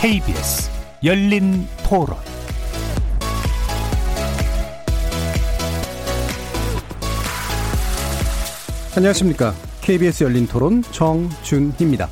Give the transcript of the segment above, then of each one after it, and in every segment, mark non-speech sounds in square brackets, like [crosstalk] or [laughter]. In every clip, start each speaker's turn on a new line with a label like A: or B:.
A: KBS 열린 토론
B: 안녕하십니까. KBS 열린 토론 정준희입니다.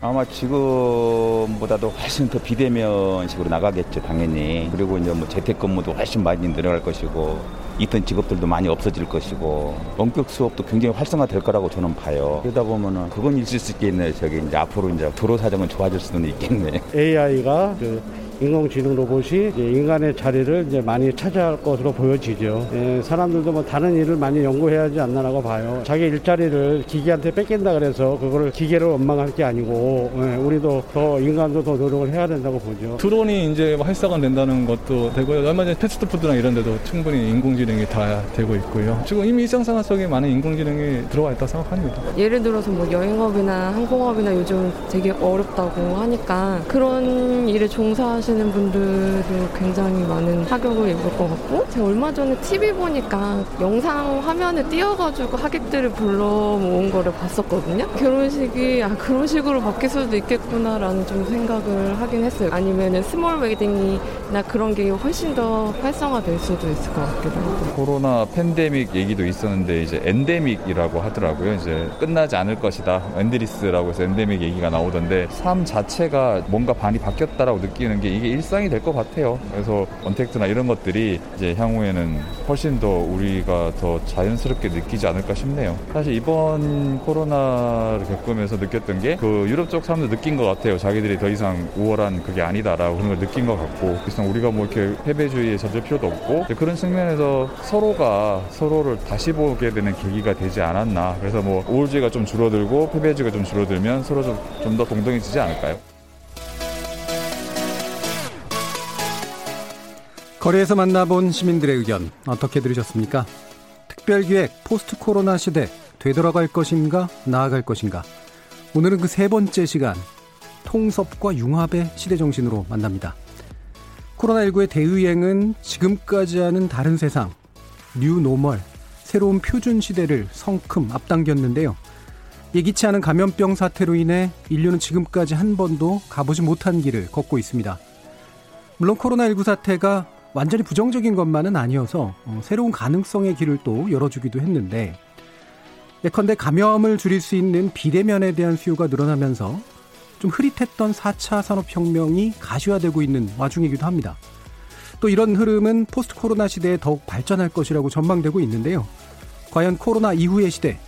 C: 아마 지금보다도 훨씬 더 비대면식으로 나가겠죠, 당연히. 그리고 이제 뭐 재택근무도 훨씬 많이 늘어날 것이고, 있던 직업들도 많이 없어질 것이고, 원격 수업도 굉장히 활성화될 거라고 저는 봐요. 그러다 보면은 그건 있을 수 있겠네요. 저기 이제 앞으로 이제 도로 사정은 좋아질 수는 있겠네. [laughs]
D: AI가 그 인공지능 로봇이 인간의 자리를 이제 많이 차지할 것으로 보여지죠. 예, 사람들도 뭐 다른 일을 많이 연구해야 하지 않나라고 봐요. 자기 일자리를 기계한테 뺏긴다 그래서 그거를 기계로 원망할 게 아니고 예, 우리도 더 인간도 더 노력을 해야 된다고 보죠.
E: 드론이 이제 활성화 된다는 것도 되고요. 얼마 전에 패스트푸드나 이런 데도 충분히 인공지능이 다 되고 있고요. 지금 이미 일상생활 속에 많은 인공지능이 들어와 있다고 생각합니다.
F: 예를 들어서 뭐 여행업이나 항공업이나 요즘 되게 어렵다고 하니까 그런 일에 종사하시 하시는 분들도 굉장히 많은 타격을 입을 것 같고 제가 얼마 전에 TV 보니까 영상 화면에 띄어가지고 하객들을 불러 모은 거를 봤었거든요. 결혼식이 아 그런 식으로 바뀔 수도 있겠구나라는 좀 생각을 하긴 했어요. 아니면은 small wedding이나 그런 게 훨씬 더 활성화될 수도 있을 것 같기도 하고.
G: 코로나 팬데믹 얘기도 있었는데 이제 엔데믹이라고 하더라고요. 이제 끝나지 않을 것이다. endless라고 해서 엔데믹 얘기가 나오던데 삶 자체가 뭔가 많이 바뀌었다라고 느끼는 게 이게 일상이 될 것 같아요. 그래서 언택트나 이런 것들이 이제 향후에는 훨씬 더 우리가 더 자연스럽게 느끼지 않을까 싶네요. 사실 이번 코로나를 겪으면서 느꼈던 게 그 유럽 쪽 사람들 느낀 것 같아요. 자기들이 더 이상 우월한 그게 아니다라고 그런 걸 느낀 것 같고 그래서 우리가 뭐 이렇게 패배주의에 젖을 필요도 없고 그런 측면에서 서로가 서로를 다시 보게 되는 계기가 되지 않았나. 그래서 뭐 우월주의가 좀 줄어들고 패배주의가 좀 줄어들면 서로 좀더 동등해지지 않을까요?
B: 거리에서 만나본 시민들의 의견 어떻게 들으셨습니까? 특별기획 post 코로나 시대 되돌아갈 것인가 나아갈 것인가 오늘은 그 세 번째 시간 통섭과 융합의 시대 정신으로 만납니다. 코로나19의 대유행은 지금까지와는 다른 세상 new normal 새로운 표준 시대를 성큼 앞당겼는데요. 예기치 않은 감염병 사태로 인해 인류는 지금까지 한 번도 가보지 못한 길을 걷고 있습니다. 물론 코로나19 사태가 완전히 부정적인 것만은 아니어서 어, 새로운 가능성의 길을 또 열어주기도 했는데 예컨대 감염을 줄일 수 있는 비대면에 대한 수요가 늘어나면서 좀 흐릿했던 4차 산업혁명이 가시화되고 있는 와중이기도 합니다. 또 이런 흐름은 포스트 코로나 시대에 더욱 발전할 것이라고 전망되고 있는데요. 과연 코로나 이후의 시대,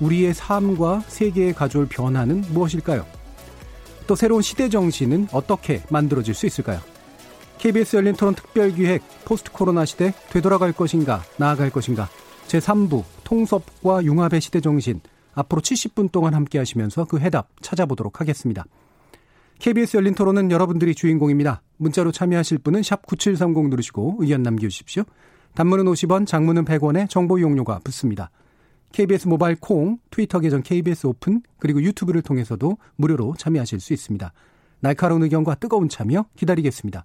B: 우리의 삶과 세계에 가져올 변화는 무엇일까요? 또 새로운 시대 정신은 어떻게 만들어질 수 있을까요? KBS 열린 토론 특별기획 post 코로나 시대 되돌아갈 것인가 나아갈 것인가 제3부 통섭과 융합의 시대 정신 앞으로 70분 동안 함께 하시면서 그 해답 찾아보도록 하겠습니다. KBS 열린 토론은 여러분들이 주인공입니다. 문자로 참여하실 분은 샵 9730 누르시고 의견 남겨주십시오. 단문은 50원, 장문은 100원에 정보 이용료가 붙습니다. KBS 모바일 콩, 트위터 계정 KBS open, 그리고 유튜브를 통해서도 무료로 참여하실 수 있습니다. 날카로운 의견과 뜨거운 참여 기다리겠습니다.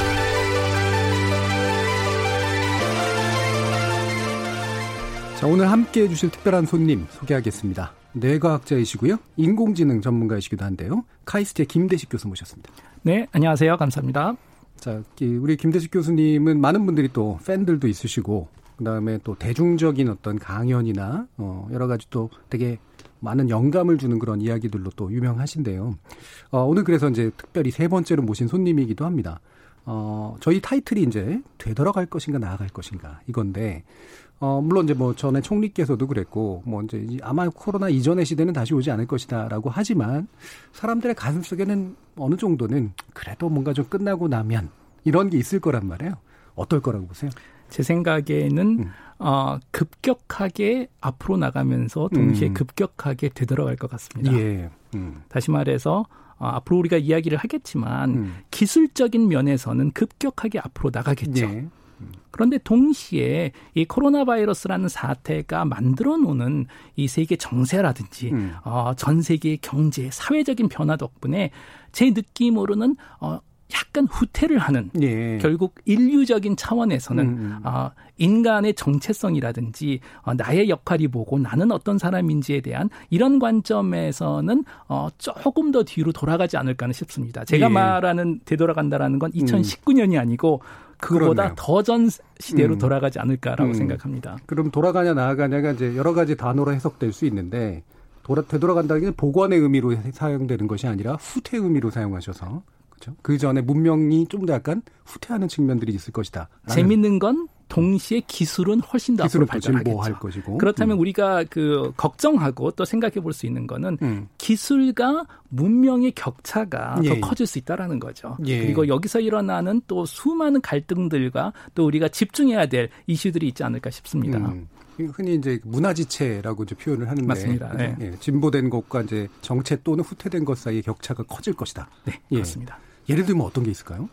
B: 자, 오늘 함께 해주실 특별한 손님 소개하겠습니다. 뇌과학자이시고요. 인공지능 전문가이시기도 한데요. 카이스트의 김대식 교수 모셨습니다.
H: 네, 안녕하세요. 감사합니다.
B: 자, 우리 김대식 교수님은 많은 분들이 또 팬들도 있으시고, 그 다음에 또 대중적인 어떤 강연이나, 어, 여러 가지 또 되게 많은 영감을 주는 그런 이야기들로 또 유명하신데요. 어, 오늘 그래서 이제 특별히 세 번째로 모신 손님이기도 합니다. 어, 저희 타이틀이 이제 되돌아갈 것인가 나아갈 것인가 이건데, 어, 물론 이제 뭐 전에 총리께서도 그랬고, 뭐 이제 아마 코로나 이전의 시대는 다시 오지 않을 것이다라고 하지만 사람들의 가슴 속에는 어느 정도는 그래도 뭔가 좀 끝나고 나면 이런 게 있을 거란 말이에요. 어떨 거라고 보세요?
H: 제 생각에는 음. 어, 급격하게 앞으로 나가면서 동시에 음. 급격하게 되돌아갈 것 같습니다. 예. 음. 다시 말해서 어, 앞으로 우리가 이야기를 하겠지만 음. 기술적인 면에서는 급격하게 앞으로 나가겠죠. 예. 그런데 동시에 이 코로나 바이러스라는 사태가 만들어 놓는 이 세계 정세라든지 음. 어, 전 세계의 경제, 사회적인 변화 덕분에 제 느낌으로는 어, 약간 후퇴를 하는 예. 결국 인류적인 차원에서는 음. 음. 어, 인간의 정체성이라든지 어, 나의 역할이 뭐고 나는 어떤 사람인지에 대한 이런 관점에서는 어, 조금 더 뒤로 돌아가지 않을까 싶습니다. 제가 예. 말하는 되돌아간다라는 건 2019년이 아니고 그거보다 더 전 시대로 음. 돌아가지 않을까라고 음. 생각합니다.
B: 그럼 돌아가냐 나아가냐가 이제 여러 가지 단어로 해석될 수 있는데 돌아, 되돌아간다는 게 복원의 의미로 사용되는 것이 아니라 후퇴 의미로 사용하셔서 그렇죠. 그 전에 문명이 좀 더 약간 후퇴하는 측면들이 있을 것이다.
H: 재밌는 건 동시에 기술은 훨씬 더 앞으로 발전하겠죠.
B: 것이고.
H: 그렇다면 음. 우리가 그 걱정하고 또 생각해 볼 수 있는 거는 음. 기술과 문명의 격차가 예. 더 커질 수 있다라는 거죠. 예. 그리고 여기서 일어나는 또 수많은 갈등들과 또 우리가 집중해야 될 이슈들이 있지 않을까 싶습니다. 음.
B: 흔히 이제 문화지체라고 이제 표현을 하는데
H: 맞습니다. 네.
B: 예, 진보된 것과 이제 정체 또는 후퇴된 것 사이의 격차가 커질 것이다.
H: 네, 예. 그렇습니다.
B: 예를 들면 어떤 게 있을까요?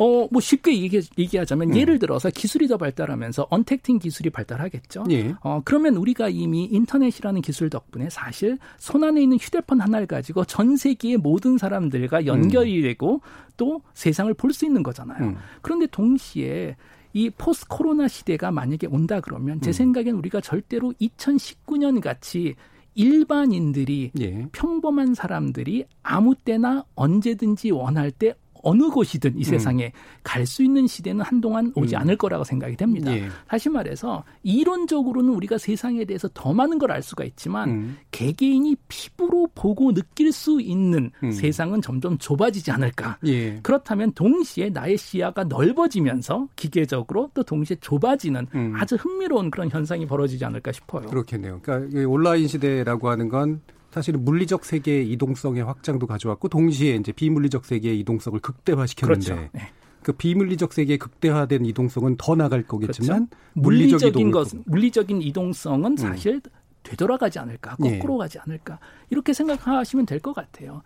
H: 어, 뭐 쉽게 얘기, 얘기하자면 음. 예를 들어서 기술이 더 발달하면서 언택팅 기술이 발달하겠죠. 예. 어, 그러면 우리가 이미 인터넷이라는 기술 덕분에 사실 손 안에 있는 휴대폰 하나를 가지고 전 세계의 모든 사람들과 연결이 음. 되고 또 세상을 볼 수 있는 거잖아요. 음. 그런데 동시에 이 포스트 코로나 시대가 만약에 온다 그러면 제 음. 생각엔 우리가 절대로 2019년 같이 일반인들이 예. 평범한 사람들이 아무 때나 언제든지 원할 때 어느 곳이든 이 음. 세상에 음. 갈수 있는 시대는 한동안 오지 음. 않을 거라고 생각이 됩니다. 예. 다시 말해서 이론적으로는 우리가 세상에 대해서 더 많은 걸 알 수가 있지만 음. 개개인이 피부로 보고 느낄 수 있는 음. 세상은 점점 좁아지지 않을까. 예. 그렇다면 동시에 나의 시야가 넓어지면서 기계적으로 또 동시에 좁아지는 음. 아주 흥미로운 그런 현상이 벌어지지 않을까 싶어요.
B: 그렇겠네요. 그러니까 온라인 시대라고 하는 건 사실은 물리적 세계의 이동성의 확장도 가져왔고 동시에 이제 비물리적 세계의 이동성을 극대화시켰는데 그렇죠. 네. 그 비물리적 세계의 극대화된 이동성은 더 나갈 거겠지만 그렇죠.
H: 물리적인 것 물리적인 이동성은 음. 사실 음. 되돌아가지 않을까 거꾸로 네. 가지 않을까 이렇게 생각하시면 될 것 같아요.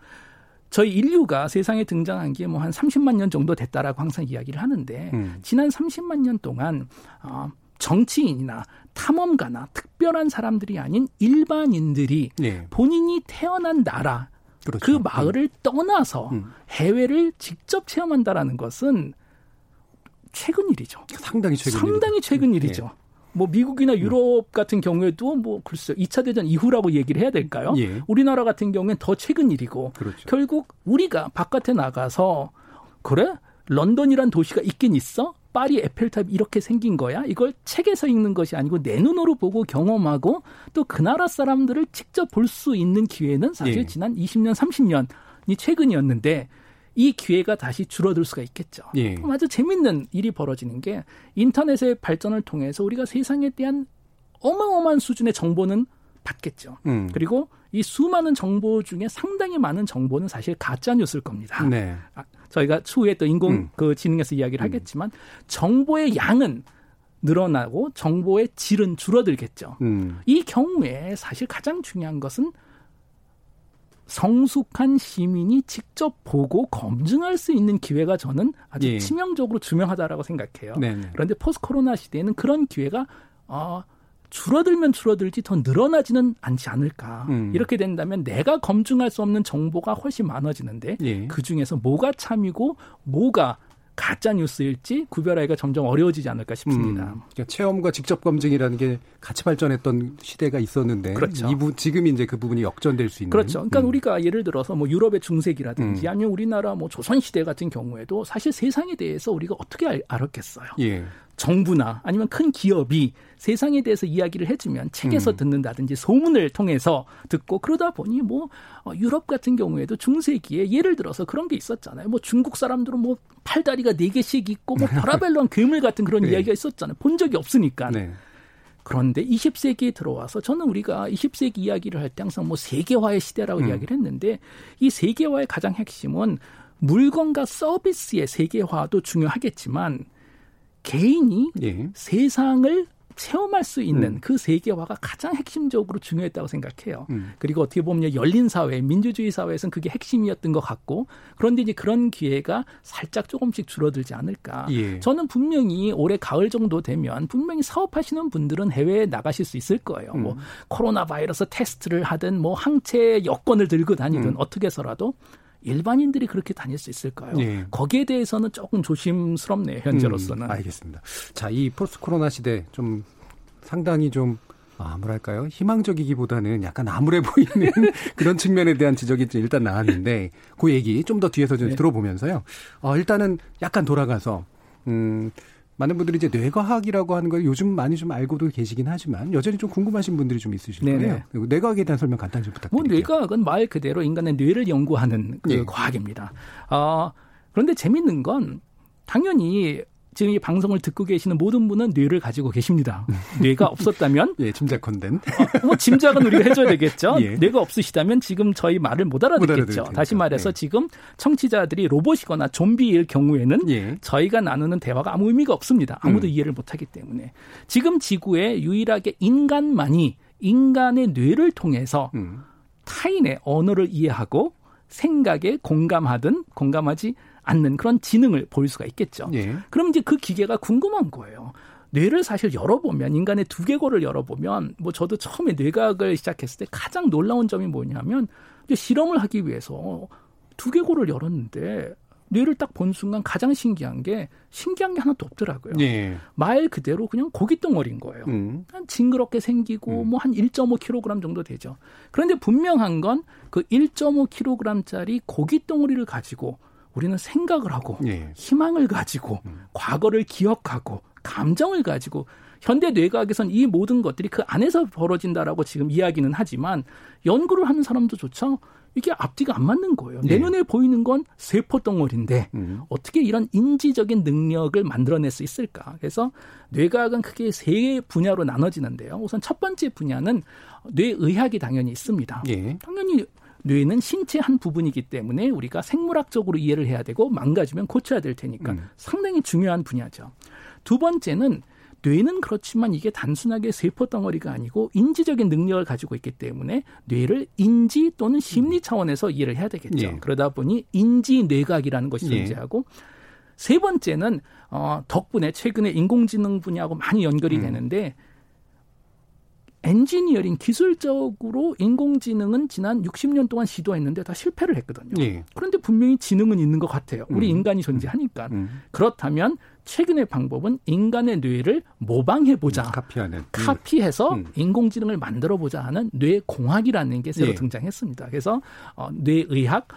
H: 저희 인류가 세상에 등장한 게 뭐 한 30만 년 정도 됐다라고 항상 이야기를 하는데 음. 지난 30만 년 동안 어, 정치인이나 탐험가나 특별한 사람들이 아닌 일반인들이 네. 본인이 태어난 나라 그렇죠. 그 마을을 음. 떠나서 음. 해외를 직접 체험한다라는 것은 최근 일이죠.
B: 상당히 최근
H: 상당히 최근 음. 일이죠. 네. 뭐 미국이나 유럽 같은 경우에도 뭐 글쎄 2차 대전 이후라고 얘기를 해야 될까요? 예. 우리나라 같은 경우엔 더 최근 일이고 그렇죠. 결국 우리가 바깥에 나가서 그래? 런던이란 도시가 있긴 있어? 파리 에펠탑 이렇게 생긴 거야? 이걸 책에서 읽는 것이 아니고 내 눈으로 보고 경험하고 또 그 나라 사람들을 직접 볼 수 있는 기회는 사실 예. 지난 20년, 30년이 최근이었는데 이 기회가 다시 줄어들 수가 있겠죠. 예. 아주 재밌는 일이 벌어지는 게 인터넷의 발전을 통해서 우리가 세상에 대한 어마어마한 수준의 정보는 받겠죠. 음. 그리고 이 수많은 정보 중에 상당히 많은 정보는 사실 가짜 뉴스일 겁니다. 네. 아, 저희가 추후에 또 인공 음. 그 지능에서 이야기를 음. 하겠지만 정보의 양은 늘어나고 정보의 질은 줄어들겠죠. 음. 이 경우에 사실 가장 중요한 것은 성숙한 시민이 직접 보고 검증할 수 있는 기회가 저는 아주 예. 치명적으로 중요하다라고 생각해요. 네네. 그런데 포스트 코로나 시대에는 그런 기회가 어, 줄어들면 줄어들지 더 늘어나지는 않지 않을까. 음. 이렇게 된다면 내가 검증할 수 없는 정보가 훨씬 많아지는데 예. 그 중에서 뭐가 참이고 뭐가 가짜 뉴스일지 구별하기가 점점 어려워지지 않을까 싶습니다. 음,
B: 그러니까 체험과 직접 검증이라는 게 같이 발전했던 시대가 있었는데 그렇죠. 이부 지금 이제 그 부분이 역전될 수 있는
H: 그렇죠. 그러니까 음. 우리가 예를 들어서 뭐 유럽의 중세기라든지 음. 아니면 우리나라 뭐 조선 시대 같은 경우에도 사실 세상에 대해서 우리가 어떻게 알, 알았겠어요. 예. 정부나 아니면 큰 기업이 세상에 대해서 이야기를 해주면 책에서 음. 듣는다든지 소문을 통해서 듣고 그러다 보니 뭐 어, 유럽 같은 경우에도 중세기에 예를 들어서 그런 게 있었잖아요. 뭐 중국 사람들은 뭐 팔다리가 네 개씩 있고 뭐 파라벨로한 괴물 같은 그런 [laughs] 네. 이야기가 있었잖아요. 본 적이 없으니까. 네. 그런데 20세기에 들어와서 저는 우리가 20세기 이야기를 할 때 항상 뭐 세계화의 시대라고 음. 이야기를 했는데 이 세계화의 가장 핵심은 물건과 서비스의 세계화도 중요하겠지만 개인이 예. 세상을 체험할 수 있는 음. 그 세계화가 가장 핵심적으로 중요했다고 생각해요. 음. 그리고 어떻게 보면 열린 사회, 민주주의 사회에서는 그게 핵심이었던 것 같고 그런데 이제 그런 기회가 살짝 조금씩 줄어들지 않을까. 예. 저는 분명히 올해 가을 정도 되면 분명히 사업하시는 분들은 해외에 나가실 수 있을 거예요. 뭐 음. 뭐 코로나 바이러스 테스트를 하든 뭐 항체 여권을 들고 다니든 음. 어떻게 해서라도 일반인들이 그렇게 다닐 수 있을까요? 네. 거기에 대해서는 조금 조심스럽네요, 현재로서는.
B: 음, 알겠습니다. 자, 이 포스트 코로나 시대 좀 상당히 좀 아, 뭐랄까요? 희망적이기보다는 약간 암울해 보이는 [laughs] 그런 측면에 대한 지적이 일단 나왔는데 그 얘기 좀 더 뒤에서 좀 네. 들어보면서요. 어, 일단은 약간 돌아가서 음 많은 분들이 이제 뇌과학이라고 하는 걸 요즘 많이 좀 알고도 계시긴 하지만 여전히 좀 궁금하신 분들이 좀 있으실. 거예요. 뇌과학에 대한 설명 간단히 좀 부탁드립니다.
H: 뭐 뇌과학은 말 그대로 인간의 뇌를 연구하는 그 네. 과학입니다. 어, 그런데 재밌는 건 당연히 지금 이 방송을 듣고 계시는 모든 분은 뇌를 가지고 계십니다. 뇌가 없었다면 [laughs]
B: 예, 짐작컨댄
H: 어, 뭐 짐작은 우리가 해줘야 되겠죠. [laughs] 예. 뇌가 없으시다면 지금 저희 말을 못 알아듣겠죠. 못 다시 말해서 예. 지금 청취자들이 로봇이거나 좀비일 경우에는 예. 저희가 나누는 대화가 아무 의미가 없습니다. 아무도 음. 이해를 못하기 때문에 지금 지구에 유일하게 인간만이 인간의 뇌를 통해서 음. 타인의 언어를 이해하고 생각에 공감하든 공감하지 않는 그런 지능을 보일 수가 있겠죠. 예. 그럼 이제 그 기계가 궁금한 거예요. 뇌를 사실 열어보면 인간의 두개골을 열어보면 뭐 저도 처음에 뇌과학을 시작했을 때 가장 놀라운 점이 뭐냐면 이제 실험을 하기 위해서 두개골을 열었는데 뇌를 딱 본 순간 가장 신기한 게 신기한 게 하나도 없더라고요. 예. 말 그대로 그냥 고기 덩어리인 거예요. 음. 한 징그럽게 생기고 음. 뭐한 1.5kg 정도 되죠. 그런데 분명한 건 그 1.5kg짜리 고기 덩어리를 가지고 우리는 생각을 하고 예. 희망을 가지고 음. 과거를 기억하고 감정을 가지고 현대 뇌과학에선 이 모든 것들이 그 안에서 벌어진다라고 지금 이야기는 하지만 연구를 하는 사람도조차 이게 앞뒤가 안 맞는 거예요. 네. 내 눈에 보이는 건 세포 덩어리인데 음. 어떻게 이런 인지적인 능력을 만들어낼 수 있을까? 그래서 뇌과학은 크게 세 분야로 나눠지는데요. 우선 첫 번째 분야는 뇌의학이 당연히 있습니다. 예. 당연히 뇌는 신체 한 부분이기 때문에 우리가 생물학적으로 이해를 해야 되고 망가지면 고쳐야 될 테니까 음. 상당히 중요한 분야죠. 두 번째는 뇌는 그렇지만 이게 단순하게 세포 덩어리가 아니고 인지적인 능력을 가지고 있기 때문에 뇌를 인지 또는 심리 차원에서 이해를 해야 되겠죠. 예. 그러다 보니 인지 뇌각이라는 것이 예. 존재하고 세 번째는 어 덕분에 최근에 인공지능 분야하고 많이 연결이 음. 되는데 엔지니어링 기술적으로 인공지능은 지난 60년 동안 시도했는데 다 실패를 했거든요. 예. 그런데 분명히 지능은 있는 것 같아요. 우리 음. 인간이 존재하니까. 음. 그렇다면 최근의 방법은 인간의 뇌를 모방해 보자. 음,
B: 카피하는.
H: 카피해서 음. 인공지능을 만들어 보자 하는 뇌 공학이라는 게 새로 예. 등장했습니다. 그래서 어, 뇌의학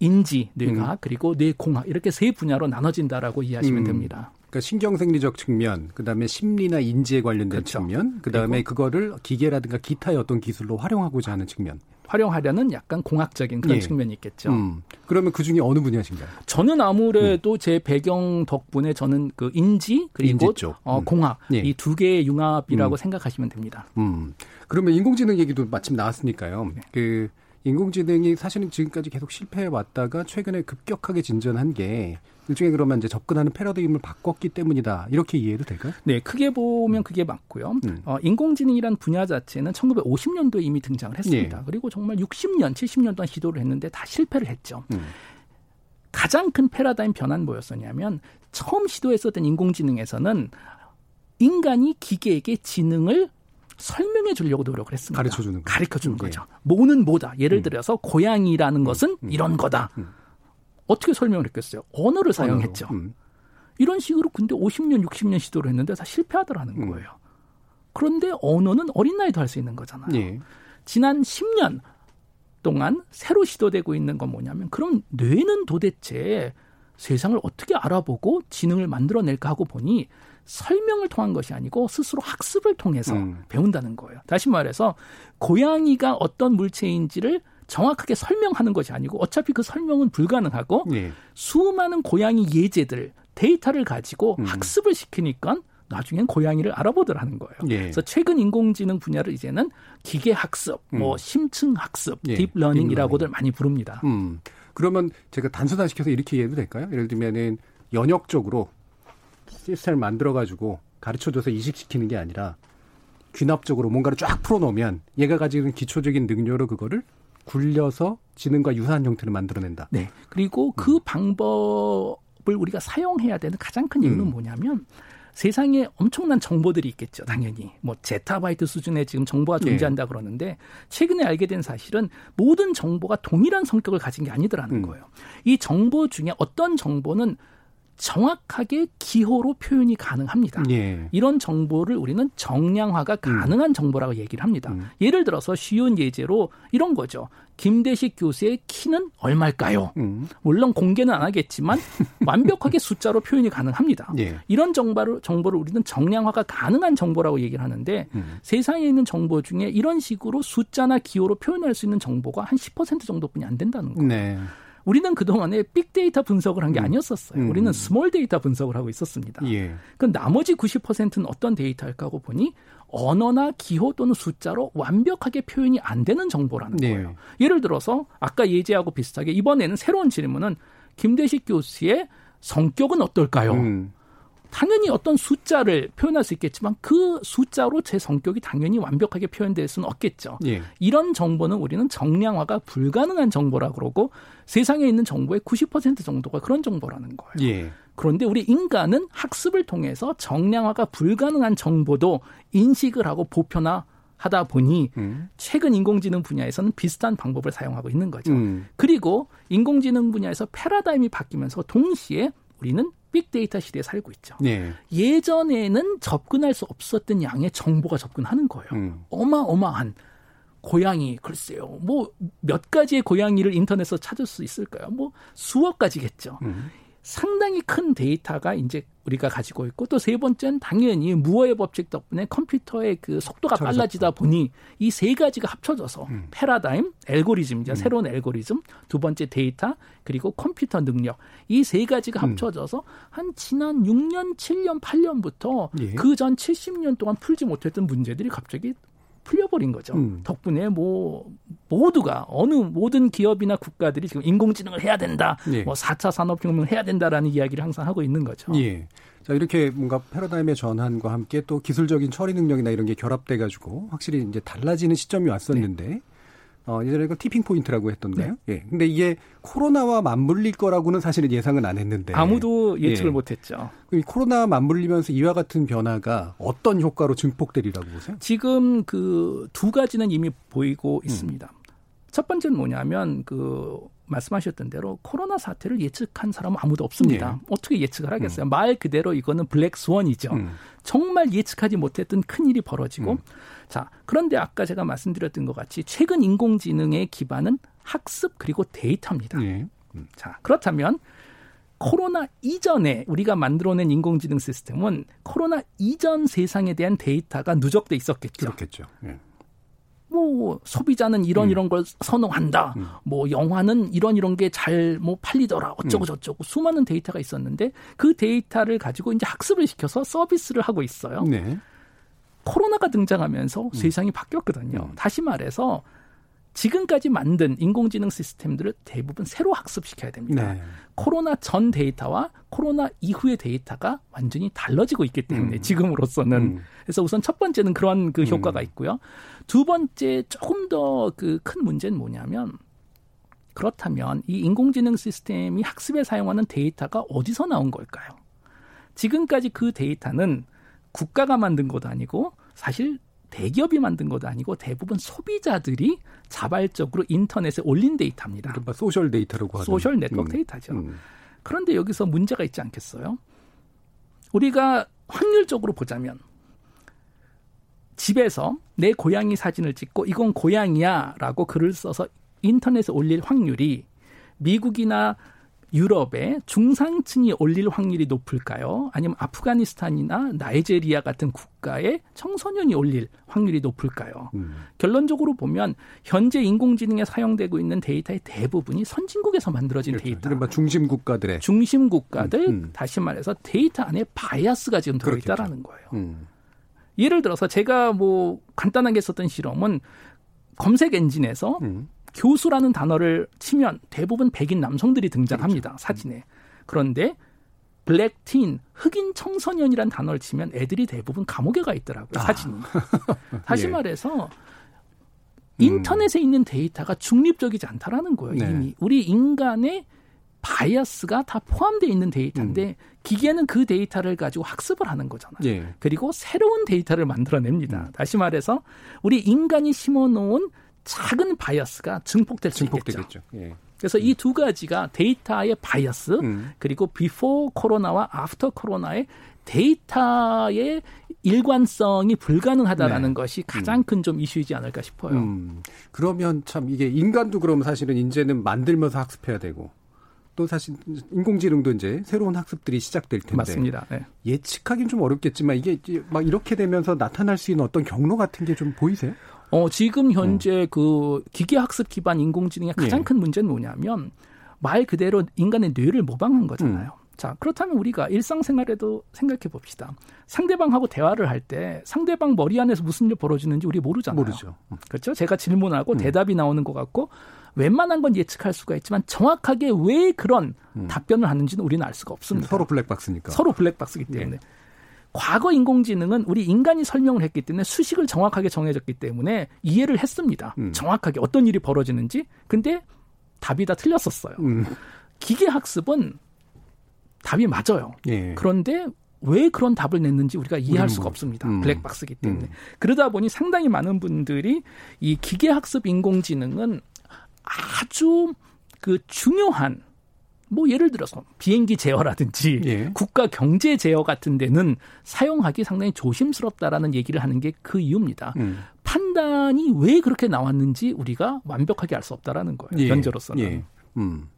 H: 인지 뇌과학 음. 그리고 뇌공학 이렇게 세 분야로 나눠진다라고 이해하시면 음. 됩니다.
B: 그러니까 신경생리적 측면, 그다음에 심리나 인지에 관련된 그렇죠. 측면, 그다음에 그거를 기계라든가 기타의 어떤 기술로 활용하고자 하는 측면.
H: 활용하려는 약간 공학적인 그런 예. 측면이 있겠죠. 음.
B: 그러면 그 중에 어느 분야신가요?
H: 저는 아무래도 음. 제 배경 덕분에 저는 그 인지 그리고 인지 어, 음. 공학 예. 이두 개의 융합이라고 음. 생각하시면 됩니다.
B: 음. 그러면 인공지능 얘기도 마침 나왔으니까요. 네. 그 인공지능이 사실은 지금까지 계속 실패해 왔다가 최근에 급격하게 진전한 게 일종의 그러면 이제 접근하는 패러다임을 바꿨기 때문이다. 이렇게 이해도 될까요?
H: 네, 크게 보면 그게 맞고요. 음. 어, 인공지능이란 분야 자체는 1950년도에 이미 등장을 했습니다. 예. 그리고 정말 60년, 70년 동안 시도를 했는데 다 실패를 했죠. 음. 가장 큰 패러다임 변화는 뭐였었냐면 처음 시도했었던 인공지능에서는 인간이 기계에게 지능을 설명해 주려고 노력을 했습니다.
B: 가르쳐 주는
H: 가르쳐 주는 네. 거죠. 뭐는 뭐다. 예를 음. 들어서 고양이라는 음. 것은 음. 이런 거다. 음. 어떻게 설명을 했겠어요? 언어를 사용했죠. 음. 이런 식으로 근데 50년, 60년 시도를 했는데 다 실패하더라는 음. 거예요. 그런데 언어는 어린 나이도 할 수 있는 거잖아요. 예. 지난 10년 동안 새로 시도되고 있는 건 뭐냐면 그럼 뇌는 도대체 세상을 어떻게 알아보고 지능을 만들어낼까 하고 보니 설명을 통한 것이 아니고 스스로 학습을 통해서 음. 배운다는 거예요. 다시 말해서 고양이가 어떤 물체인지를 정확하게 설명하는 것이 아니고 어차피 그 설명은 불가능하고 네. 수많은 고양이 예제들 데이터를 가지고 음. 학습을 시키니까 나중엔 고양이를 알아보더라는 거예요. 예. 그래서 최근 인공지능 분야를 이제는 기계 학습, 뭐 음. 뭐 심층 학습, 예. deep learning이라고들 많이 부릅니다. 음.
B: 그러면 제가 단순화시켜서 이렇게 이해해도 될까요? 예를 들면은 연역적으로 시스템을 만들어 가지고 가르쳐줘서 이식시키는 게 아니라 귀납적으로 뭔가를 쫙 풀어놓으면 얘가 가지고 있는 기초적인 능력으로 그거를 굴려서 지능과 유사한 형태를 만들어낸다.
H: 네. 그리고 그 음. 방법을 우리가 사용해야 되는 가장 큰 이유는 음. 뭐냐면 세상에 엄청난 정보들이 있겠죠, 당연히. 뭐 제타바이트 수준의 지금 정보가 네. 존재한다 네. 그러는데 최근에 알게 된 사실은 모든 정보가 동일한 성격을 가진 게 아니더라는 음. 거예요. 이 정보 중에 어떤 정보는 정확하게 기호로 표현이 가능합니다. 예. 이런 정보를 우리는 정량화가 음. 가능한 음. 정보라고 얘기를 합니다. 음. 예를 들어서 쉬운 예제로 이런 거죠. 김대식 교수의 키는 얼마일까요? 음. 물론 공개는 안 하겠지만 [laughs] 완벽하게 숫자로 표현이 가능합니다. 예. 이런 정보를 정보를 우리는 정량화가 가능한 정보라고 얘기를 하는데 음. 세상에 있는 정보 중에 이런 식으로 숫자나 기호로 표현할 수 있는 정보가 한 10% 정도뿐이 안 된다는 거예요. 네. 우리는 그동안에 빅데이터 분석을 한게 음. 아니었었어요. 음. 우리는 small 데이터 분석을 하고 있었습니다. 예. 그 나머지 90%는 어떤 데이터일까 하고 보니 언어나 기호 또는 숫자로 완벽하게 표현이 안 되는 정보라는 네. 거예요. 예를 들어서 아까 예제하고 비슷하게 이번에는 새로운 질문은 김대식 교수의 성격은 어떨까요? 음. 당연히 어떤 숫자를 표현할 수 있겠지만 그 숫자로 제 성격이 당연히 완벽하게 표현될 수는 없겠죠. 예. 이런 정보는 우리는 정량화가 불가능한 정보라 그러고 세상에 있는 정보의 90% 정도가 그런 정보라는 거예요. 예. 그런데 우리 인간은 학습을 통해서 정량화가 불가능한 정보도 인식을 하고 보편화 하다 보니 음. 최근 인공지능 분야에서는 비슷한 방법을 사용하고 있는 거죠. 음. 그리고 인공지능 분야에서 패러다임이 바뀌면서 동시에 우리는 빅데이터 시대에 살고 있죠. 네. 예전에는 접근할 수 없었던 양의 정보가 접근하는 거예요. 음. 어마어마한 고양이 글쎄요. 뭐 몇 가지의 고양이를 인터넷에서 찾을 수 있을까요? 뭐 수억 가지겠죠. 음. 상당히 큰 데이터가 이제 우리가 가지고 있고 또 세 번째는 당연히 무어의 법칙 덕분에 컴퓨터의 그 속도가 빨라지다 보니 이 세 가지가 합쳐져서 음. 패러다임, 알고리즘이죠. 음. 새로운 알고리즘, 두 번째 데이터, 그리고 컴퓨터 능력 이 세 가지가 음. 합쳐져서 한 지난 6년, 7년, 8년부터 예. 그전 70년 동안 풀지 못했던 문제들이 갑자기 풀려버린 거죠. 음. 덕분에 뭐 모두가 어느 모든 기업이나 국가들이 지금 인공지능을 해야 된다. 예. 뭐 4차 산업혁명을 해야 된다라는 이야기를 항상 하고 있는 거죠.
B: 예. 자, 이렇게 뭔가 패러다임의 전환과 함께 또 기술적인 처리 능력이나 이런 게 결합돼 가지고 확실히 이제 달라지는 시점이 왔었는데 네. 어, 예전에 그 tipping point라고 했던가요? 네. 예. 근데 이게 코로나와 맞물릴 거라고는 사실은 예상은 안 했는데.
H: 아무도 예측을 예. 못 했죠.
B: 코로나 맞물리면서 이와 같은 변화가 어떤 효과로 증폭되리라고 보세요?
H: 지금 그 두 가지는 이미 보이고 있습니다. 음. 첫 번째는 뭐냐면 그 말씀하셨던 대로 코로나 사태를 예측한 사람은 아무도 없습니다. 네. 어떻게 예측을 하겠어요? 음. 말 그대로 이거는 블랙 스원이죠. 음. 정말 예측하지 못했던 큰 일이 벌어지고 음. 자, 그런데 아까 제가 말씀드렸던 것 같이 최근 인공지능의 기반은 학습 그리고 데이터입니다. 네. 자, 그렇다면 코로나 이전에 우리가 만들어낸 인공지능 시스템은 코로나 이전 세상에 대한 데이터가 누적돼 있었겠죠.
B: 그렇겠죠. 네.
H: 뭐 소비자는 이런 음. 이런 걸 선호한다. 음. 뭐 영화는 이런 이런 게 잘 뭐 팔리더라. 어쩌고 음. 저쩌고 수많은 데이터가 있었는데 그 데이터를 가지고 이제 학습을 시켜서 서비스를 하고 있어요. 네. 코로나가 등장하면서 음. 세상이 바뀌었거든요. 음. 다시 말해서 지금까지 만든 인공지능 시스템들을 대부분 새로 학습시켜야 됩니다. 네. 코로나 전 데이터와 코로나 이후의 데이터가 완전히 달라지고 있기 때문에 음. 지금으로서는 음. 그래서 우선 첫 번째는 그런 그 음. 효과가 있고요. 두 번째 조금 더 그 큰 문제는 뭐냐면 그렇다면 이 인공지능 시스템이 학습에 사용하는 데이터가 어디서 나온 걸까요? 지금까지 그 데이터는 국가가 만든 것도 아니고 사실 대기업이 만든 것도 아니고 대부분 소비자들이 자발적으로 인터넷에 올린 데이터입니다.
B: 그러니까 social 데이터라고 하죠.
H: social network 음. 데이터죠. 음. 그런데 여기서 문제가 있지 않겠어요? 우리가 확률적으로 보자면 집에서 내 고양이 사진을 찍고 이건 고양이야라고 글을 써서 인터넷에 올릴 확률이 미국이나 유럽의 중상층이 올릴 확률이 높을까요? 아니면 아프가니스탄이나 나이제리아 같은 국가의 청소년이 올릴 확률이 높을까요? 음. 결론적으로 보면 현재 인공지능에 사용되고 있는 데이터의 대부분이 선진국에서 만들어진 그렇죠. 데이터.
B: 그러니까 중심 국가들의
H: 중심 국가들 음, 음. 다시 말해서 데이터 안에 bias가 지금 들어 있다라는 거예요. 음. 예를 들어서 제가 뭐 간단하게 썼던 실험은 검색 엔진에서 음. 교수라는 단어를 치면 대부분 백인 남성들이 등장합니다. 그렇죠. 사진에. 그런데 black teen, 흑인 청소년이란 단어를 치면 애들이 대부분 감옥에 가 있더라고요, 아. 사진이. [laughs] 다시 예. 말해서 인터넷에 음. 있는 데이터가 중립적이지 않다라는 거예요, 네. 이미. 우리 인간의 bias가 다 포함되어 있는 데이터인데 음. 기계는 그 데이터를 가지고 학습을 하는 거잖아요. 예. 그리고 새로운 데이터를 만들어냅니다. 음. 다시 말해서 우리 인간이 심어놓은 작은 bias가 증폭될 수 증폭되겠죠. 있겠죠. 예. 그래서 음. 이두 가지가 데이터의 bias 음. 그리고 before 코로나와 after 코로나의 데이터의 일관성이 불가능하다라는 네. 것이 가장 음. 큰좀 이슈이지 않을까 싶어요. 음.
B: 그러면 참 이게 인간도 그러면 사실은 이제는 만들면서 학습해야 되고 또 사실 인공지능도 이제 새로운 학습들이 시작될 텐데
H: 맞습니다. 네.
B: 예측하기는 좀 어렵겠지만 이게 막 이렇게 되면서 나타날 수 있는 어떤 경로 같은 게 좀 보이세요?
H: 어, 지금 현재 음. 그 기계 학습 기반 인공지능의 가장 예. 큰 문제는 뭐냐면 말 그대로 인간의 뇌를 모방한 거잖아요. 음. 자, 그렇다면 우리가 일상생활에도 생각해 봅시다. 상대방하고 대화를 할 때 상대방 머리 안에서 무슨 일 벌어지는지 우리 모르잖아요.
B: 모르죠.
H: 음. 그렇죠? 제가 질문하고 음. 대답이 나오는 것 같고 웬만한 건 예측할 수가 있지만 정확하게 왜 그런 음. 답변을 하는지는 우리는 알 수가 없습니다.
B: 서로 블랙박스니까.
H: 서로 블랙박스기 때문에. 네. 과거 인공지능은 우리 인간이 설명을 했기 때문에 수식을 정확하게 정해졌기 때문에 이해를 했습니다. 음. 정확하게 어떤 일이 벌어지는지. 근데 답이 다 틀렸었어요. 음. 기계 학습은 답이 맞아요. 예. 그런데 왜 그런 답을 냈는지 우리가 이해할 수가 없습니다. 음. 블랙박스기 때문에. 음. 그러다 보니 상당히 많은 분들이 이 기계학습 인공지능은 아주 그 중요한 뭐 예를 들어서 비행기 제어라든지 예. 국가 경제 제어 같은 데는 사용하기 상당히 조심스럽다라는 얘기를 하는 게 그 이유입니다. 음. 판단이 왜 그렇게 나왔는지 우리가 완벽하게 알 수 없다라는 거예요. 예. 현재로서는. 예. 음.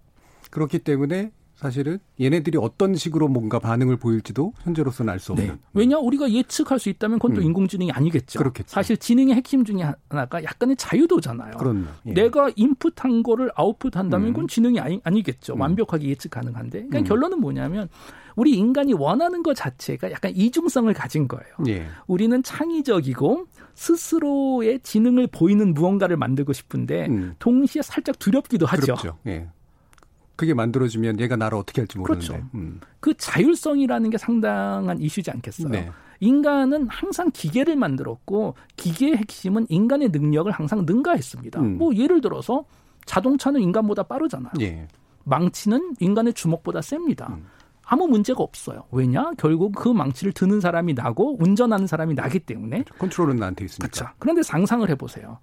B: 그렇기 때문에 사실은 얘네들이 어떤 식으로 뭔가 반응을 보일지도 현재로서는 알 수 없는. 네.
H: 왜냐 우리가 예측할 수 있다면 그건 또 음. 인공지능이 아니겠죠.
B: 그렇겠죠.
H: 사실 지능의 핵심 중에 하나가 약간의 자유도잖아요.
B: 그렇네.
H: 예. 내가 인풋한 거를 아웃풋한다면 음. 그건 지능이 아니, 아니겠죠. 음. 완벽하게 예측 가능한데. 그러니까 음. 결론은 뭐냐면 우리 인간이 원하는 것 자체가 약간 이중성을 가진 거예요. 예. 우리는 창의적이고 스스로의 지능을 보이는 무언가를 만들고 싶은데 음. 동시에 살짝 두렵기도 하죠.
B: 두렵죠. 예. 그게 만들어지면 얘가 나를 어떻게 할지 모르는데.
H: 그렇죠. 음. 그 자율성이라는 게 상당한 이슈지 않겠어요. 네. 인간은 항상 기계를 만들었고 기계의 핵심은 인간의 능력을 항상 능가했습니다. 음. 뭐 예를 들어서 자동차는 인간보다 빠르잖아요. 예. 망치는 인간의 주먹보다 셉니다. 음. 아무 문제가 없어요. 왜냐? 결국 그 망치를 드는 사람이 나고 운전하는 사람이 나기 때문에
B: 컨트롤은 나한테 있으니까.
H: 그렇죠. 그런데 상상을 해보세요.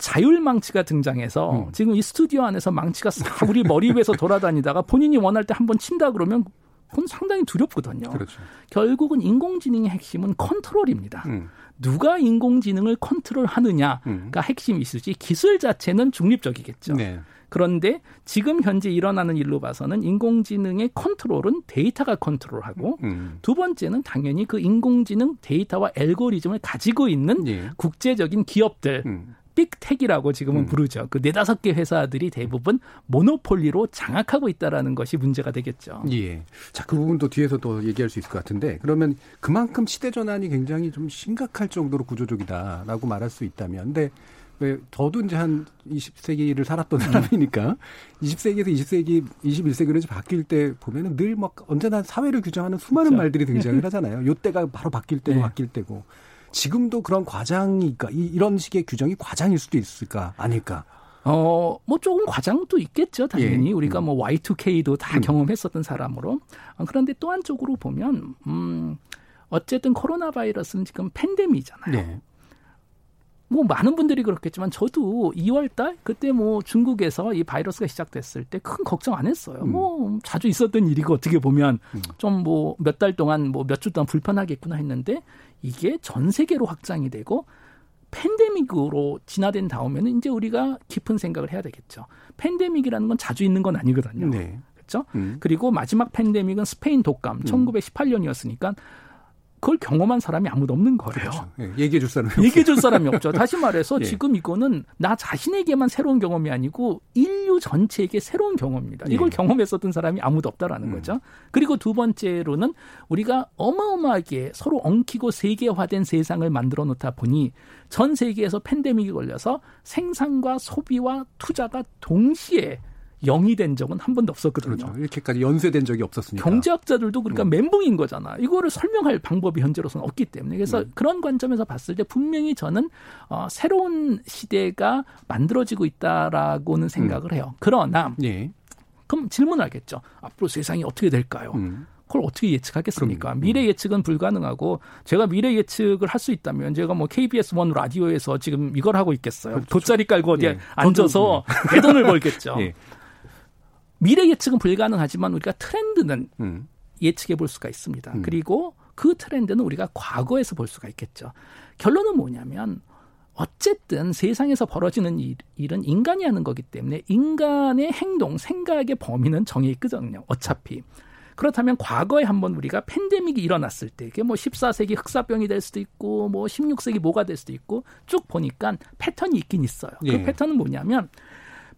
H: 자율 망치가 등장해서 음. 지금 이 스튜디오 안에서 망치가 싹 우리 머리 위에서 돌아다니다가 본인이 원할 때 한 번 친다 그러면 그건 상당히 두렵거든요.
B: 그렇죠.
H: 결국은 인공지능의 핵심은 컨트롤입니다. 음. 누가 인공지능을 컨트롤하느냐가 음. 핵심 이슈지 기술 자체는 중립적이겠죠. 네. 그런데 지금 현재 일어나는 일로 봐서는 인공지능의 컨트롤은 데이터가 컨트롤하고 음. 두 번째는 당연히 그 인공지능 데이터와 알고리즘을 가지고 있는 예. 국제적인 기업들 음. 빅텍이라고 지금은 음. 부르죠. 그 네다섯 개 회사들이 대부분 모노폴리로 장악하고 있다라는 것이 문제가 되겠죠.
B: 예. 자, 그 부분도 뒤에서 또 얘기할 수 있을 것 같은데 그러면 그만큼 시대 전환이 굉장히 좀 심각할 정도로 구조적이다라고 말할 수 있다면 근데 왜 저도 이제 한 20세기를 살았던 사람이니까 20세기에서 20세기, 21세기로 바뀔 때 보면은 늘 막 언제나 사회를 규정하는 수많은 그렇죠. 말들이 등장을 [laughs] 하잖아요. 요 때가 바로 바뀔 때고 네. 바뀔 때고. 지금도 그런 과장이니까 이런 식의 규정이 과장일 수도 있을까 아닐까?
H: 어, 뭐 조금 과장도 있겠죠, 당연히. 예. 우리가 뭐 Y2K도 다 음. 경험했었던 사람으로. 어, 그런데 또 한쪽으로 보면, 음, 어쨌든 코로나 바이러스는 지금 팬데믹이잖아요. 네. 뭐 많은 분들이 그렇겠지만 저도 2월 달 그때 뭐 중국에서 이 바이러스가 시작됐을 때 큰 걱정 안 했어요. 음. 뭐 자주 있었던 일이고 어떻게 보면 음. 좀뭐 몇 달 동안 뭐 몇 주 동안 불편하겠구나 했는데 이게 전 세계로 확장이 되고 팬데믹으로 진화된 다음에는 이제 우리가 깊은 생각을 해야 되겠죠. 팬데믹이라는 건 자주 있는 건 아니거든요. 네. 그렇죠? 음. 그리고 마지막 팬데믹은 스페인 독감 음. 1918년이었으니까 그걸 경험한 사람이 아무도 없는 거예요. 그렇죠.
B: 예, 얘기해 줄 사람이
H: 얘기해 줄 사람이 없죠. 다시 말해서 [laughs] 예. 지금 이거는 나 자신에게만 새로운 경험이 아니고 인류 전체에게 새로운 경험입니다. 이걸 예. 경험했었던 사람이 아무도 없다라는 음. 거죠. 그리고 두 번째로는 우리가 어마어마하게 서로 엉키고 세계화된 세상을 만들어 놓다 보니 전 세계에서 팬데믹이 걸려서 생산과 소비와 투자가 동시에 영이 된 적은 한 번도 없었거든요.
B: 그렇죠. 이렇게까지 연쇄된 적이 없었으니까.
H: 경제학자들도 그러니까 음. 멘붕인 거잖아. 이거를 설명할 방법이 현재로서는 없기 때문에 그래서 음. 그런 관점에서 봤을 때 분명히 저는 어, 새로운 시대가 만들어지고 있다라고는 생각을 음. 해요. 그러나 예. 그럼 질문을 하겠죠. 앞으로 세상이 어떻게 될까요? 음. 그걸 어떻게 예측하겠습니까? 그럼, 미래 예측은 불가능하고 제가 미래 예측을 할 수 있다면 제가 뭐 KBS 원 라디오에서 지금 이걸 하고 있겠어요. 그렇죠. 돗자리 깔고 어디에 예. 앉아서 대돈을 벌겠죠. [laughs] 예. 미래 예측은 불가능하지만 우리가 트렌드는 음. 예측해 볼 수가 있습니다. 음. 그리고 그 트렌드는 우리가 과거에서 볼 수가 있겠죠. 결론은 뭐냐면 어쨌든 세상에서 벌어지는 일, 은 인간이 하는 거기 때문에 인간의 행동, 생각의 범위는 정해 있거든요. 어차피. 그렇다면 과거에 한번 우리가 팬데믹이 일어났을 때 이게 뭐 14세기 흑사병이 될 수도 있고 뭐 16세기 뭐가 될 수도 있고 쭉 보니까 패턴이 있긴 있어요. 그 예. 그 패턴은 뭐냐면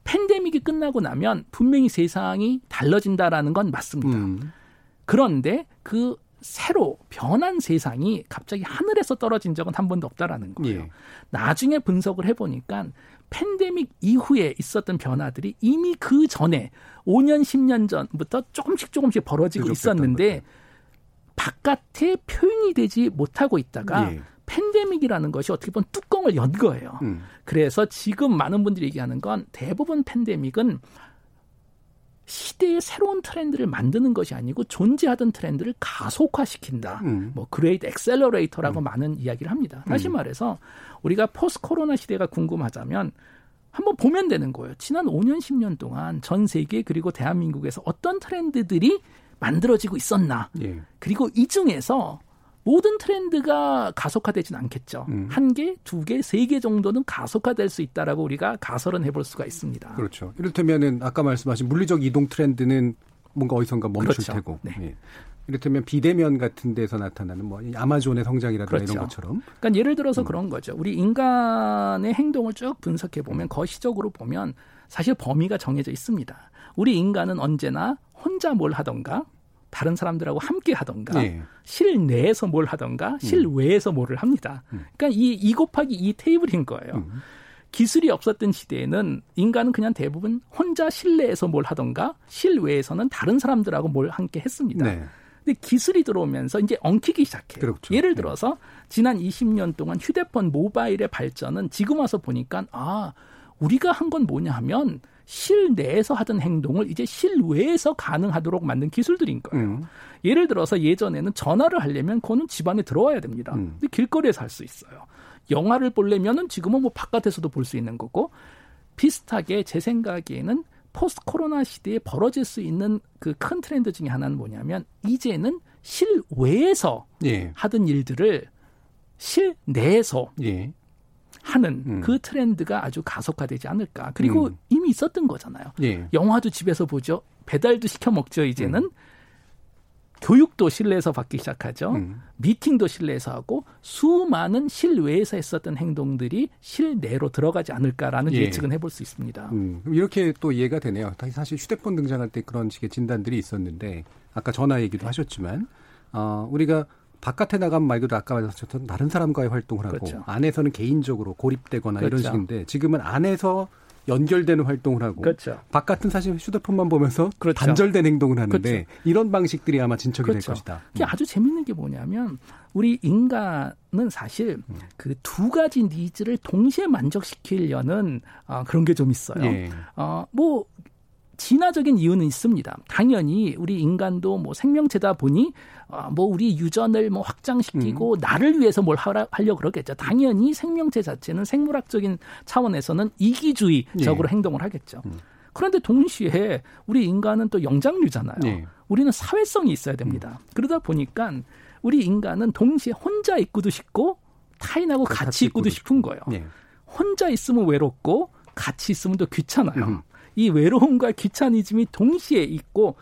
H: 팬데믹이 끝나고 나면 분명히 세상이 달라진다라는 건 맞습니다. 음. 그런데 그 새로 변한 세상이 갑자기 하늘에서 떨어진 적은 한 번도 없다라는 거예요. 예. 나중에 분석을 해보니까 팬데믹 이후에 있었던 변화들이 이미 그 전에 5년, 10년 전부터 조금씩 조금씩 벌어지고 있었는데 바깥에 표현이 되지 못하고 있다가 예. 팬데믹이라는 것이 어떻게 보면 뚜껑을 연 거예요. 음. 그래서 지금 많은 분들이 얘기하는 건 대부분 팬데믹은 시대의 새로운 트렌드를 만드는 것이 아니고 존재하던 트렌드를 가속화시킨다. 음. 뭐 great accelerator라고 음. 많은 이야기를 합니다. 다시 음. 말해서 우리가 포스 코로나 시대가 궁금하자면 한번 보면 되는 거예요. 지난 5년 10년 동안 전 세계 그리고 대한민국에서 어떤 트렌드들이 만들어지고 있었나. 예. 그리고 이 중에서 모든 트렌드가 가속화되지는 않겠죠. 음. 한 개, 두 개, 세 개 정도는 가속화될 수 있다라고 우리가 가설은 해볼 수가 있습니다.
B: 그렇죠. 이를테면은 아까 말씀하신 물리적 이동 트렌드는 뭔가 어디선가 멈출 그렇죠. 테고. 네. 예. 이를테면 비대면 같은 데서 나타나는 뭐 아마존의 성장이라든가 그렇죠. 이런 것처럼.
H: 그러니까 예를 들어서 음. 그런 거죠. 우리 인간의 행동을 쭉 분석해 보면 거시적으로 보면 사실 범위가 정해져 있습니다. 우리 인간은 언제나 혼자 뭘 하던가 다른 사람들하고 함께 하던가 네. 실내에서 뭘 하던가 음. 실외에서 뭐를 합니다. 음. 그러니까 이, 이 곱하기 이 테이블인 거예요. 음. 기술이 없었던 시대에는 인간은 그냥 대부분 혼자 실내에서 뭘 하던가 실외에서는 다른 사람들하고 뭘 함께 했습니다. 네. 근데 기술이 들어오면서 이제 엉키기 시작해요. 그렇죠. 예를 네. 들어서 네. 지난 20년 동안 휴대폰 모바일의 발전은 지금 와서 보니까 아 우리가 한 건 뭐냐 하면 실내에서 하던 행동을 이제 실외에서 가능하도록 만든 기술들인 거예요. 음. 예를 들어서 예전에는 전화를 하려면 그거는 집안에 들어와야 됩니다. 음. 근데 길거리에서 할 수 있어요. 영화를 보려면은 지금은 뭐 바깥에서도 볼 수 있는 거고 비슷하게 제 생각에는 포스트 코로나 시대에 벌어질 수 있는 그 큰 트렌드 중에 하나는 뭐냐면 이제는 실외에서 예. 하던 일들을 실내에서 예. 하는 음. 그 트렌드가 아주 가속화되지 않을까. 그리고 음. 이미 있었던 거잖아요. 예. 영화도 집에서 보죠. 배달도 시켜 먹죠. 이제는 음. 교육도 실내에서 받기 시작하죠. 음. 미팅도 실내에서 하고 수많은 실외에서 했었던 행동들이 실내로 들어가지 않을까라는 예. 측은 해볼 수 있습니다.
B: 음. 이렇게 또 이해가 되네요. 사실 휴대폰 등장할 때 그런 식의 진단들이 있었는데 아까 전화 얘기도 네. 하셨지만 어, 우리가 바깥에 나가면 말 그대로 아까 말씀하셨던 다른 사람과의 활동을 하고 그렇죠. 안에서는 개인적으로 고립되거나 그렇죠. 이런 식인데 지금은 안에서 연결되는 활동을 하고 그렇죠. 바깥은 사실 휴대폰만 보면서 그렇죠. 단절된 행동을 하는데 그렇죠. 이런 방식들이 아마 진척이 될 그렇죠. 것이다.
H: 이게 음. 아주 재밌는 게 뭐냐면 우리 인간은 사실 음. 그두 가지 needs를 동시에 만족시키려는 어, 그런 게 좀 있어요. 예. 어, 뭐 진화적인 이유는 있습니다. 당연히 우리 인간도 뭐 생명체다 보니 어, 뭐 우리 유전을 뭐 확장시키고 음. 나를 위해서 뭘 하라, 하려 그러겠죠. 당연히 생명체 자체는 생물학적인 차원에서는 이기주의적으로 예. 행동을 하겠죠. 음. 그런데 동시에 우리 인간은 또 영장류잖아요. 예. 우리는 사회성이 있어야 됩니다. 음. 그러다 보니까 우리 인간은 동시에 혼자 있고도 싶고 타인하고 같이, 같이 있고도 싶은 거예요. 예. 혼자 있으면 외롭고 같이 있으면 또 귀찮아요. 음. 이 외로움과 귀차니즘이 동시에 있고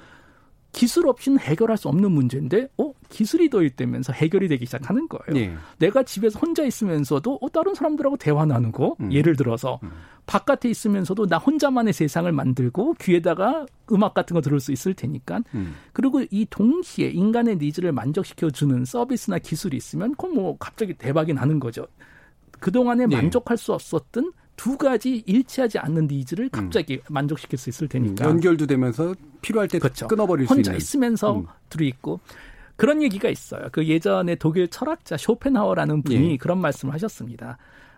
H: 기술 없이는 해결할 수 없는 문제인데, 어 기술이 도입되면서 해결이 되기 시작하는 거예요. 네. 내가 집에서 혼자 있으면서도 어 다른 사람들하고 대화 나누고, 음. 예를 들어서 음. 바깥에 있으면서도 나 혼자만의 세상을 만들고 귀에다가 음악 같은 거 들을 수 있을 테니까. 음. 그리고 이 동시에 인간의 needs를 만족시켜 주는 서비스나 기술이 있으면 그건 뭐 갑자기 대박이 나는 거죠. 그 동안에 네. 만족할 수 없었던 두 가지 일치하지 않는 needs를 음. 갑자기 음. 만족시킬 수 있을 테니까
B: 연결도 되면서 필요할 때 그렇죠. 끊어버릴 수
H: 혼자
B: 있는.
H: 있으면서 음. 둘이 있고 그런 얘기가 있어요. 그 예전에 독일 철학자 쇼펜하우어라는 분이 예. 그런 말씀을 하셨습니다.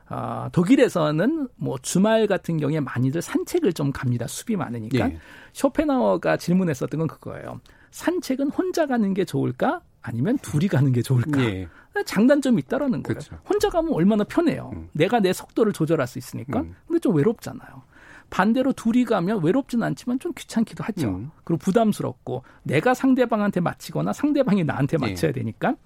H: 어, 독일에서는 뭐 주말 같은 경우에 많이들 산책을 좀 갑니다. 숲이 많으니까. 예. 쇼펜하우어가 질문했었던 건 그거예요. 산책은 혼자 가는 게 좋을까? 아니면 둘이 가는 게 좋을까? 예. 장단점이 있다라는 거예요. 그렇죠. 혼자 가면 얼마나 편해요. 음. 내가 내 속도를 조절할 수 있으니까. 음. 근데 좀 외롭잖아요. 반대로 둘이 가면 외롭진 않지만 좀 귀찮기도 하죠. 음. 그리고 부담스럽고 내가 상대방한테 맞히거나 상대방이 나한테 예. 맞춰야 예. 되니까.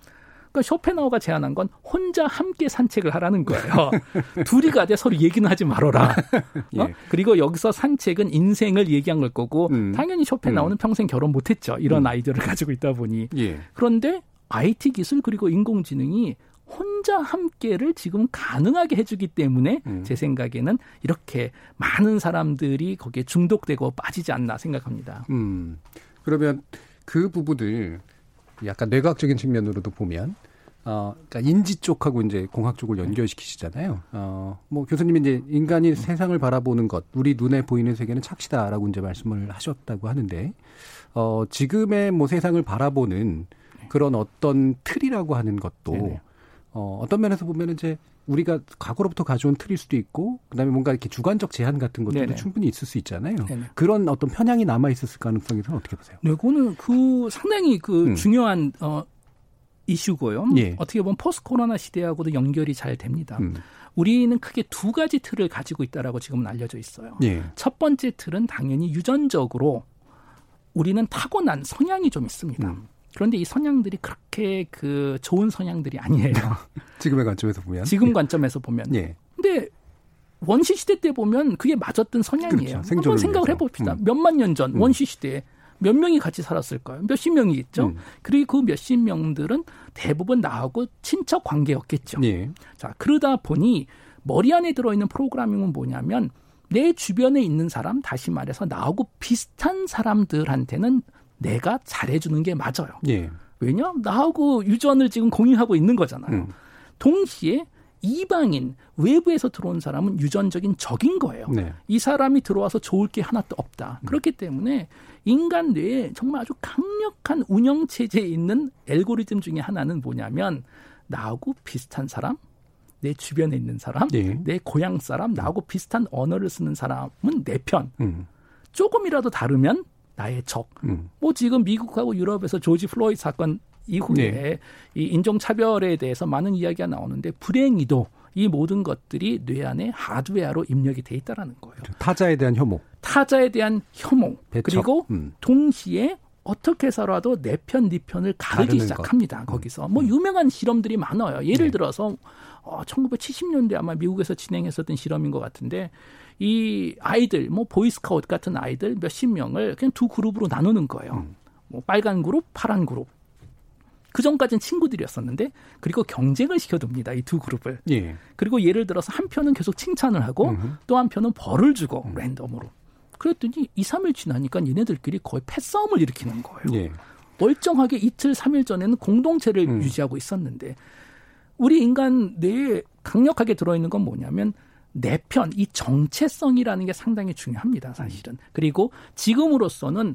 H: 그러니까 쇼펜하우가 제안한 건 혼자 함께 산책을 하라는 거예요. [laughs] 둘이 가되 서로 얘기는 하지 말아라. [laughs] 예. 어? 그리고 여기서 산책은 인생을 얘기한 걸 거고 음. 당연히 쇼펜하우는 음. 평생 결혼 못했죠. 이런 음. 아이디어를 가지고 있다 보니. 예. 그런데 IT 기술 그리고 인공지능이 혼자 함께를 지금 가능하게 해주기 때문에 음. 제 생각에는 이렇게 많은 사람들이 거기에 중독되고 빠지지 않나 생각합니다. 음.
B: 그러면 그 부분을 약간 뇌과학적인 측면으로도 보면 어, 그러니까 인지 쪽하고 이제 공학 쪽을 연결시키시잖아요. 어, 뭐 교수님이 이제 인간이 음. 세상을 바라보는 것, 우리 눈에 보이는 세계는 착시다라고 이제 말씀을 하셨다고 하는데, 어, 지금의 뭐 세상을 바라보는 그런 어떤 틀이라고 하는 것도. 어, 어떤 면에서 보면 이제 우리가 과거로부터 가져온 틀일 수도 있고 그다음에 뭔가 이렇게 주관적 제한 같은 것도 네네. 충분히 있을 수 있잖아요. 네네. 그런 어떤 편향이 남아 있었을 가능성에 대해서 어떻게 보세요?
H: 네, 그거는 그 상당히 그 음. 중요한 어 이슈고요. 예. 어떻게 보면 포스트 코로나 시대하고도 연결이 잘 됩니다. 음. 우리는 크게 두 가지 틀을 가지고 있다라고 지금은 알려져 있어요. 예. 첫 번째 틀은 당연히 유전적으로 우리는 타고난 성향이 좀 있습니다. 음. 그런데 이 성향들이 그렇게 그 좋은 성향들이 아니에요. [laughs]
B: 지금의 관점에서 보면.
H: 지금 예. 관점에서 보면. 예. 근데 원시 시대 때 보면 그게 맞았던 성향이에요. 그렇죠. 한번 생각을 해봅시다. 음. 몇만 년전 음. 원시 시대에 몇 명이 같이 살았을까요? 몇십 명이 있죠. 음. 그리고 그 몇십 명들은 대부분 나하고 친척 관계였겠죠. 예. 자 그러다 보니 머리 안에 들어있는 프로그래밍은 뭐냐면 내 주변에 있는 사람, 다시 말해서 나하고 비슷한 사람들한테는 내가 잘해주는 게 맞아요. 예. 왜냐? 나하고 유전을 지금 공유하고 있는 거잖아요. 음. 동시에 이방인 외부에서 들어온 사람은 유전적인 적인 거예요. 네. 이 사람이 들어와서 좋을 게 하나도 없다. 음. 그렇기 때문에 인간 뇌에 정말 아주 강력한 운영 체제에 있는 알고리즘 중에 하나는 뭐냐면 나하고 비슷한 사람, 내 주변에 있는 사람, 네. 내 고향 사람, 나하고 비슷한 언어를 쓰는 사람은 내 편. 음. 조금이라도 다르면 나의 적. 음. 뭐 지금 미국하고 유럽에서 조지 플로이드 사건 이후에 네. 이 인종차별에 대해서 많은 이야기가 나오는데 불행히도 이 모든 것들이 뇌 안에 하드웨어로 입력이 돼 있다라는 거예요.
B: 타자에 대한 혐오.
H: 타자에 대한 혐오. 배척. 그리고 음. 동시에 어떻게 해서라도 내 편, 네 편을 가르기 시작합니다. 것. 음. 거기서. 뭐 음. 유명한 실험들이 많아요. 예를 네. 들어서 어, 1970년대 아마 미국에서 진행했었던 실험인 것 같은데 이 아이들 뭐 보이스카우트 같은 아이들 몇십 명을 그냥 두 그룹으로 나누는 거예요. 음. 뭐 빨간 그룹, 파란 그룹. 그 전까지는 친구들이었었는데 그리고 경쟁을 시켜둡니다 이 두 그룹을. 예. 그리고 예를 들어서 한 편은 계속 칭찬을 하고 음흠. 또 한 편은 벌을 주고 음. 랜덤으로. 그랬더니 2, 3일 지나니까 얘네들끼리 거의 패싸움을 일으키는 거예요. 예. 멀쩡하게 이틀, 3일 전에는 공동체를 음. 유지하고 있었는데 우리 인간 뇌에 강력하게 들어있는 건 뭐냐면 내 편, 이 정체성이라는 게 상당히 중요합니다, 사실은. 그리고 지금으로서는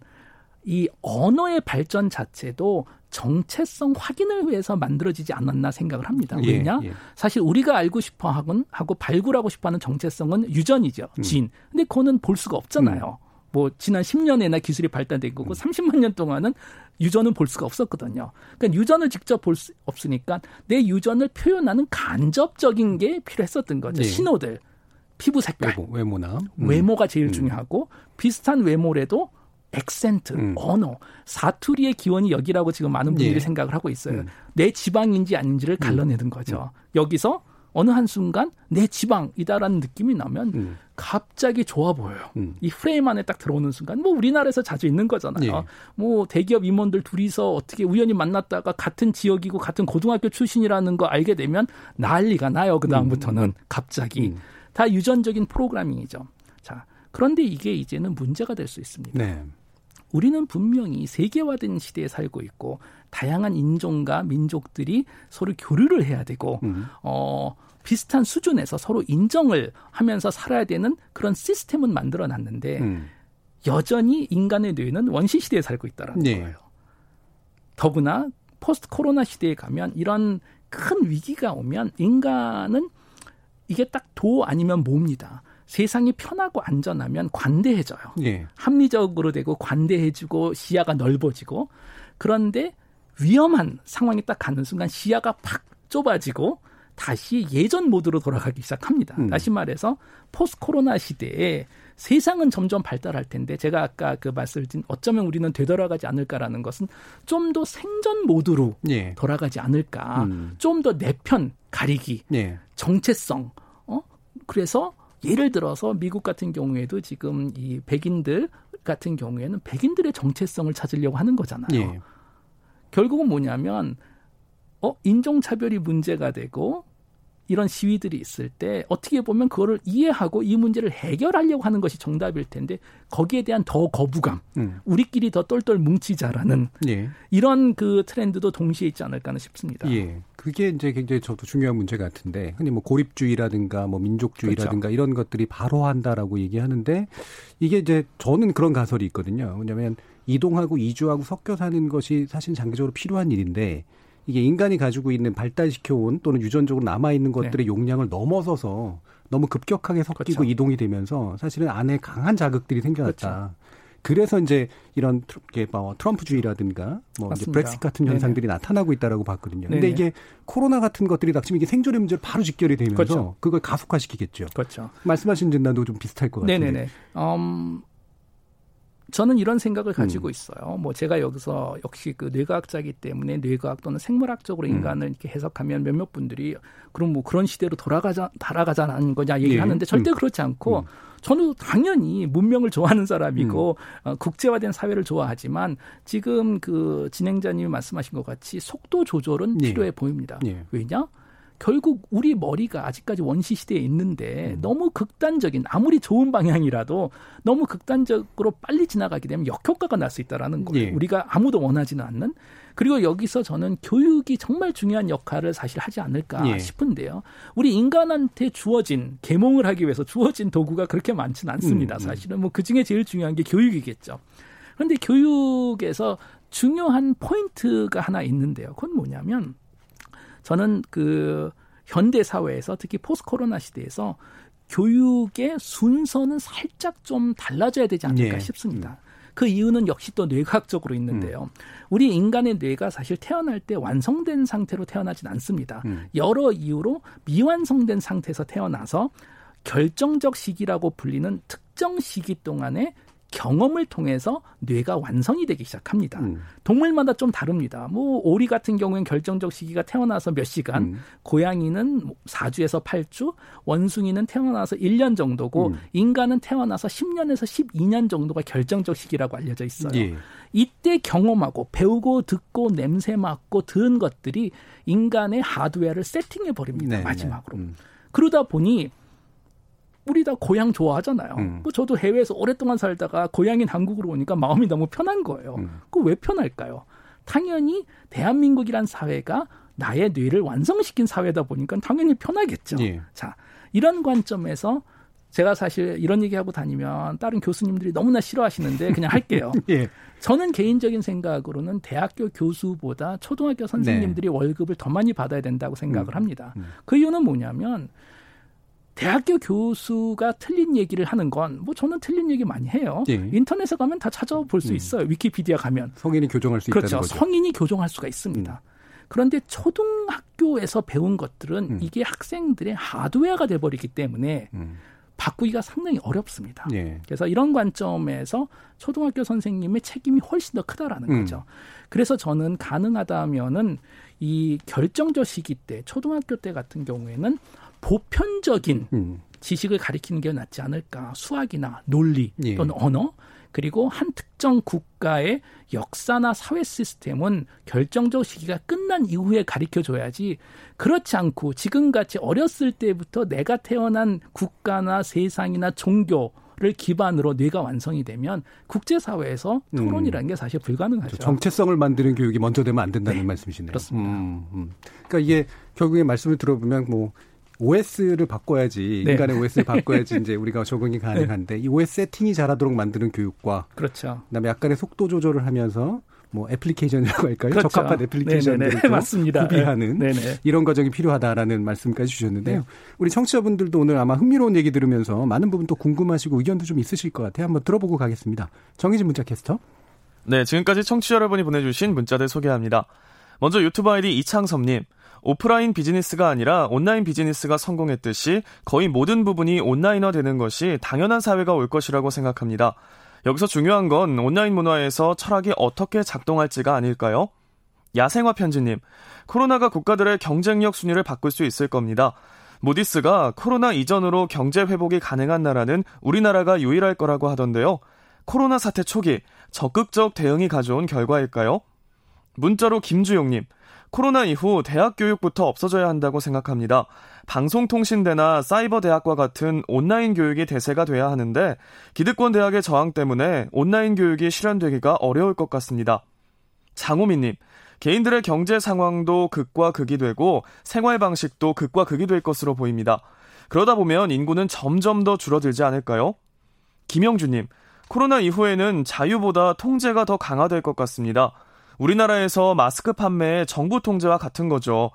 H: 이 언어의 발전 자체도 정체성 확인을 위해서 만들어지지 않았나 생각을 합니다. 예, 왜냐? 예, 예. 사실 우리가 알고 싶어 하곤 하고 발굴하고 싶어 하는 정체성은 유전이죠. 음. 진. 근데 그거는 볼 수가 없잖아요. 음. 뭐 지난 10년에나 기술이 발달된 거고 음. 30만 년 동안은 유전은 볼 수가 없었거든요. 그러니까 유전을 직접 볼 수 없으니까 내 유전을 표현하는 간접적인 게 필요했었던 거죠. 네. 신호들. 피부 색깔,
B: 외모, 나
H: 음. 외모가 제일 음. 중요하고 비슷한 외모래도 액센트, 음. 언어, 사투리의 기원이 여기라고 지금 많은 분들이 예. 생각을 하고 있어요. 음. 내 지방인지 아닌지를 음. 갈라내는 거죠. 음. 여기서 어느 한순간 내 지방이다라는 느낌이 나면 음. 갑자기 좋아 보여요. 음. 이 프레임 안에 딱 들어오는 순간 뭐 우리나라에서 자주 있는 거잖아요. 예. 뭐 대기업 임원들 둘이서 어떻게 우연히 만났다가 같은 지역이고 같은 고등학교 출신이라는 거 알게 되면 난리가 나요. 그 다음부터는 갑자기. 다 유전적인 프로그래밍이죠. 자, 그런데 이게 이제는 문제가 될 수 있습니다. 네. 우리는 분명히 세계화된 시대에 살고 있고 다양한 인종과 민족들이 서로 교류를 해야 되고 음. 어 비슷한 수준에서 서로 인정을 하면서 살아야 되는 그런 시스템은 만들어 놨는데 음. 여전히 인간의 뇌는 원시 시대에 살고 있다라는 네. 거예요. 더구나 포스트 코로나 시대에 가면 이런 큰 위기가 오면 인간은 이게 딱 도 아니면 뭡니다. 세상이 편하고 안전하면 관대해져요. 네. 합리적으로 되고 관대해지고 시야가 넓어지고 그런데 위험한 상황이 딱 가는 순간 시야가 팍 좁아지고 다시 예전 모드로 돌아가기 시작합니다. 음. 다시 말해서 포스트 코로나 시대에 세상은 점점 발달할 텐데 제가 아까 그 말씀드린 어쩌면 우리는 되돌아가지 않을까라는 것은 좀 더 생존 모드로 예. 돌아가지 않을까. 음. 좀더 내 편 가리기, 예. 정체성. 어? 그래서 예를 들어서 미국 같은 경우에도 지금 이 백인들 같은 경우에는 백인들의 정체성을 찾으려고 하는 거잖아요. 예. 결국은 뭐냐면 어 인종차별이 문제가 되고 이런 시위들이 있을 때 어떻게 보면 그거를 이해하고 이 문제를 해결하려고 하는 것이 정답일 텐데 거기에 대한 더 거부감, 음. 우리끼리 더 똘똘 뭉치자라는 예. 이런 그 트렌드도 동시에 있지 않을까 싶습니다.
B: 예. 그게 이제 굉장히 저도 중요한 문제 같은데 흔히 뭐 고립주의라든가 뭐 민족주의라든가 그렇죠. 이런 것들이 바로 한다라고 얘기하는데 이게 이제 저는 그런 가설이 있거든요. 왜냐하면 이동하고 이주하고 섞여 사는 것이 사실 장기적으로 필요한 일인데 이게 인간이 가지고 있는 발달시켜온 또는 유전적으로 남아있는 것들의 네. 용량을 넘어서서 너무 급격하게 섞이고 그렇죠. 이동이 되면서 사실은 안에 강한 자극들이 생겨났다. 그렇죠. 그래서 이제 이런 뭐 트럼프주의라든가 뭐 이제 브렉sit 같은 현상들이 네네. 나타나고 있다라고 봤거든요. 네네. 근데 이게 코로나 같은 것들이 닥치면 이게 생존의 문제로 바로 직결이 되면서 그렇죠. 그걸 가속화시키겠죠.
H: 그렇죠.
B: 말씀하신 진단도 좀 비슷할 것 같아요.
H: 네네네. 음, 저는 이런 생각을 가지고 음. 있어요. 뭐 제가 여기서 역시 그 뇌과학자이기 때문에 뇌과학 또는 생물학적으로 음. 인간을 이렇게 해석하면 몇몇 분들이 그럼 뭐 그런 시대로 돌아가자 달아가자는 거냐 얘기하는데 예. 절대 음. 그렇지 않고 음. 저는 당연히 문명을 좋아하는 사람이고 음. 어, 국제화된 사회를 좋아하지만 지금 그 진행자님이 말씀하신 것 같이 속도 조절은 예. 필요해 보입니다. 예. 왜냐? 결국 우리 머리가 아직까지 원시 시대에 있는데 음. 너무 극단적인 아무리 좋은 방향이라도 너무 극단적으로 빨리 지나가게 되면 역효과가 날 수 있다라는 거예요. 예. 우리가 아무도 원하지는 않는 그리고 여기서 저는 교육이 정말 중요한 역할을 사실 하지 않을까 예. 싶은데요. 우리 인간한테 주어진 계몽을 하기 위해서 주어진 도구가 그렇게 많지는 않습니다. 음, 음. 사실은 뭐 그 중에 제일 중요한 게 교육이겠죠. 그런데 교육에서 중요한 포인트가 하나 있는데요. 그건 뭐냐면 저는 그 현대 사회에서 특히 post 코로나 시대에서 교육의 순서는 살짝 좀 달라져야 되지 않을까 네. 싶습니다. 그 이유는 역시 또 뇌과학적으로 있는데요. 음. 우리 인간의 뇌가 사실 태어날 때 완성된 상태로 태어나진 않습니다. 음. 여러 이유로 미완성된 상태에서 태어나서 결정적 시기라고 불리는 특정 시기 동안에 경험을 통해서 뇌가 완성이 되기 시작합니다. 음. 동물마다 좀 다릅니다. 뭐 오리 같은 경우엔 결정적 시기가 태어나서 몇 시간, 음. 고양이는 4주에서 8주, 원숭이는 태어나서 1년 정도고 음. 인간은 태어나서 10년에서 12년 정도가 결정적 시기라고 알려져 있어요. 예. 이때 경험하고 배우고 듣고 냄새 맡고 들은 것들이 인간의 하드웨어를 세팅해 버립니다. 네, 마지막으로. 네. 음. 그러다 보니 우리 다 고향 좋아하잖아요. 음. 뭐 저도 해외에서 오랫동안 살다가 고향인 한국으로 오니까 마음이 너무 편한 거예요. 음. 그왜 편할까요? 당연히 대한민국이란 사회가 나의 뇌를 완성시킨 사회다 보니까 당연히 편하겠죠. 예. 자, 이런 관점에서 제가 사실 이런 얘기하고 다니면 다른 교수님들이 너무나 싫어하시는데 그냥 할게요. [laughs] 예. 저는 개인적인 생각으로는 대학교 교수보다 초등학교 선생님들이 네. 월급을 더 많이 받아야 된다고 생각을 음. 합니다. 음. 그 이유는 뭐냐면 대학교 교수가 틀린 얘기를 하는 건 뭐 저는 틀린 얘기 많이 해요. 예. 인터넷에 가면 다 찾아볼 수 음. 있어요. 위키피디아 가면.
B: 성인이 교정할 수
H: 그렇죠.
B: 있다는 거죠.
H: 성인이 교정할 수가 있습니다. 음. 그런데 초등학교에서 배운 것들은 음. 이게 학생들의 하드웨어가 돼버리기 때문에 음. 바꾸기가 상당히 어렵습니다. 예. 그래서 이런 관점에서 초등학교 선생님의 책임이 훨씬 더 크다라는 음. 거죠. 그래서 저는 가능하다면은 이 결정적 시기 때 초등학교 때 같은 경우에는 보편적인 음. 지식을 가리키는 게 낫지 않을까. 수학이나 논리 예. 또는 언어 그리고 한 특정 국가의 역사나 사회 시스템은 결정적 시기가 끝난 이후에 가르쳐 줘야지 그렇지 않고 지금같이 어렸을 때부터 내가 태어난 국가나 세상이나 종교 기반으로 뇌가 완성이 되면 국제사회에서 음. 토론이라는 게 사실 불가능하죠. 그렇죠.
B: 정체성을 만드는 교육이 먼저 되면 안 된다는 네. 말씀이시네요.
H: 그렇습니다. 음,
B: 음. 그러니까 이게 결국에 말씀을 들어보면 뭐 OS를 바꿔야지 네. 인간의 OS를 바꿔야지 [laughs] 이제 우리가 적응이 가능한데 네. 이 OS 세팅이 잘하도록 만드는 교육과
H: 그렇죠.
B: 그다음에 약간의 속도 조절을 하면서 뭐 애플리케이션이라고 할까요? 그렇죠. 적합한 애플리케이션들을 [laughs]
H: 맞습니다.
B: 구비하는 네네. 이런 과정이 필요하다라는 말씀까지 주셨는데요. 네. 우리 청취자분들도 오늘 아마 흥미로운 얘기 들으면서 많은 부분 또 궁금하시고 의견도 좀 있으실 것 같아요. 한번 들어보고 가겠습니다. 정희진 문자 캐스터.
I: 네, 지금까지 청취자 여러분이 보내주신 문자들 소개합니다. 먼저 유튜브 아이디 이창섭님. 오프라인 비즈니스가 아니라 온라인 비즈니스가 성공했듯이 거의 모든 부분이 온라인화 되는 것이 당연한 사회가 올 것이라고 생각합니다. 여기서 중요한 건 온라인 문화에서 철학이 어떻게 작동할지가 아닐까요? 야생화 편지님, 코로나가 국가들의 경쟁력 순위를 바꿀 수 있을 겁니다. 모디스가 코로나 이전으로 경제 회복이 가능한 나라는 우리나라가 유일할 거라고 하던데요. 코로나 사태 초기 적극적 대응이 가져온 결과일까요? 문자로 김주용님, 코로나 이후 대학 교육부터 없어져야 한다고 생각합니다. 방송통신대나 사이버대학과 같은 온라인 교육이 대세가 돼야 하는데 기득권 대학의 저항 때문에 온라인 교육이 실현되기가 어려울 것 같습니다. 장호민님, 개인들의 경제 상황도 극과 극이 되고 생활 방식도 극과 극이 될 것으로 보입니다. 그러다 보면 인구는 점점 더 줄어들지 않을까요? 김영주님, 코로나 이후에는 자유보다 통제가 더 강화될 것 같습니다. 우리나라에서 마스크 판매의 정부 통제와 같은 거죠.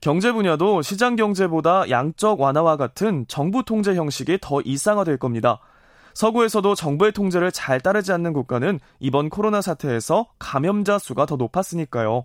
I: 경제 분야도 시장 경제보다 양적 완화와 같은 정부 통제 형식이 더 일상화될 겁니다. 서구에서도 정부의 통제를 잘 따르지 않는 국가는 이번 코로나 사태에서 감염자 수가 더 높았으니까요.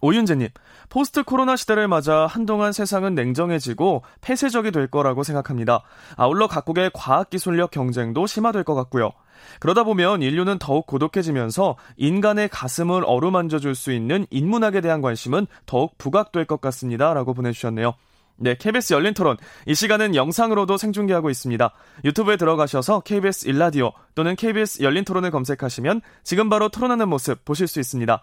I: 오윤재님, 포스트 코로나 시대를 맞아 한동안 세상은 냉정해지고 폐쇄적이 될 거라고 생각합니다. 아울러 각국의 과학기술력 경쟁도 심화될 것 같고요. 그러다 보면 인류는 더욱 고독해지면서 인간의 가슴을 어루만져 줄 수 있는 인문학에 대한 관심은 더욱 부각될 것 같습니다. 라고 보내주셨네요. 네, KBS 열린 토론. 이 시간은 영상으로도 생중계하고 있습니다. 유튜브에 들어가셔서 KBS 일라디오 또는 KBS 열린 토론을 검색하시면 지금 바로 토론하는 모습 보실 수 있습니다.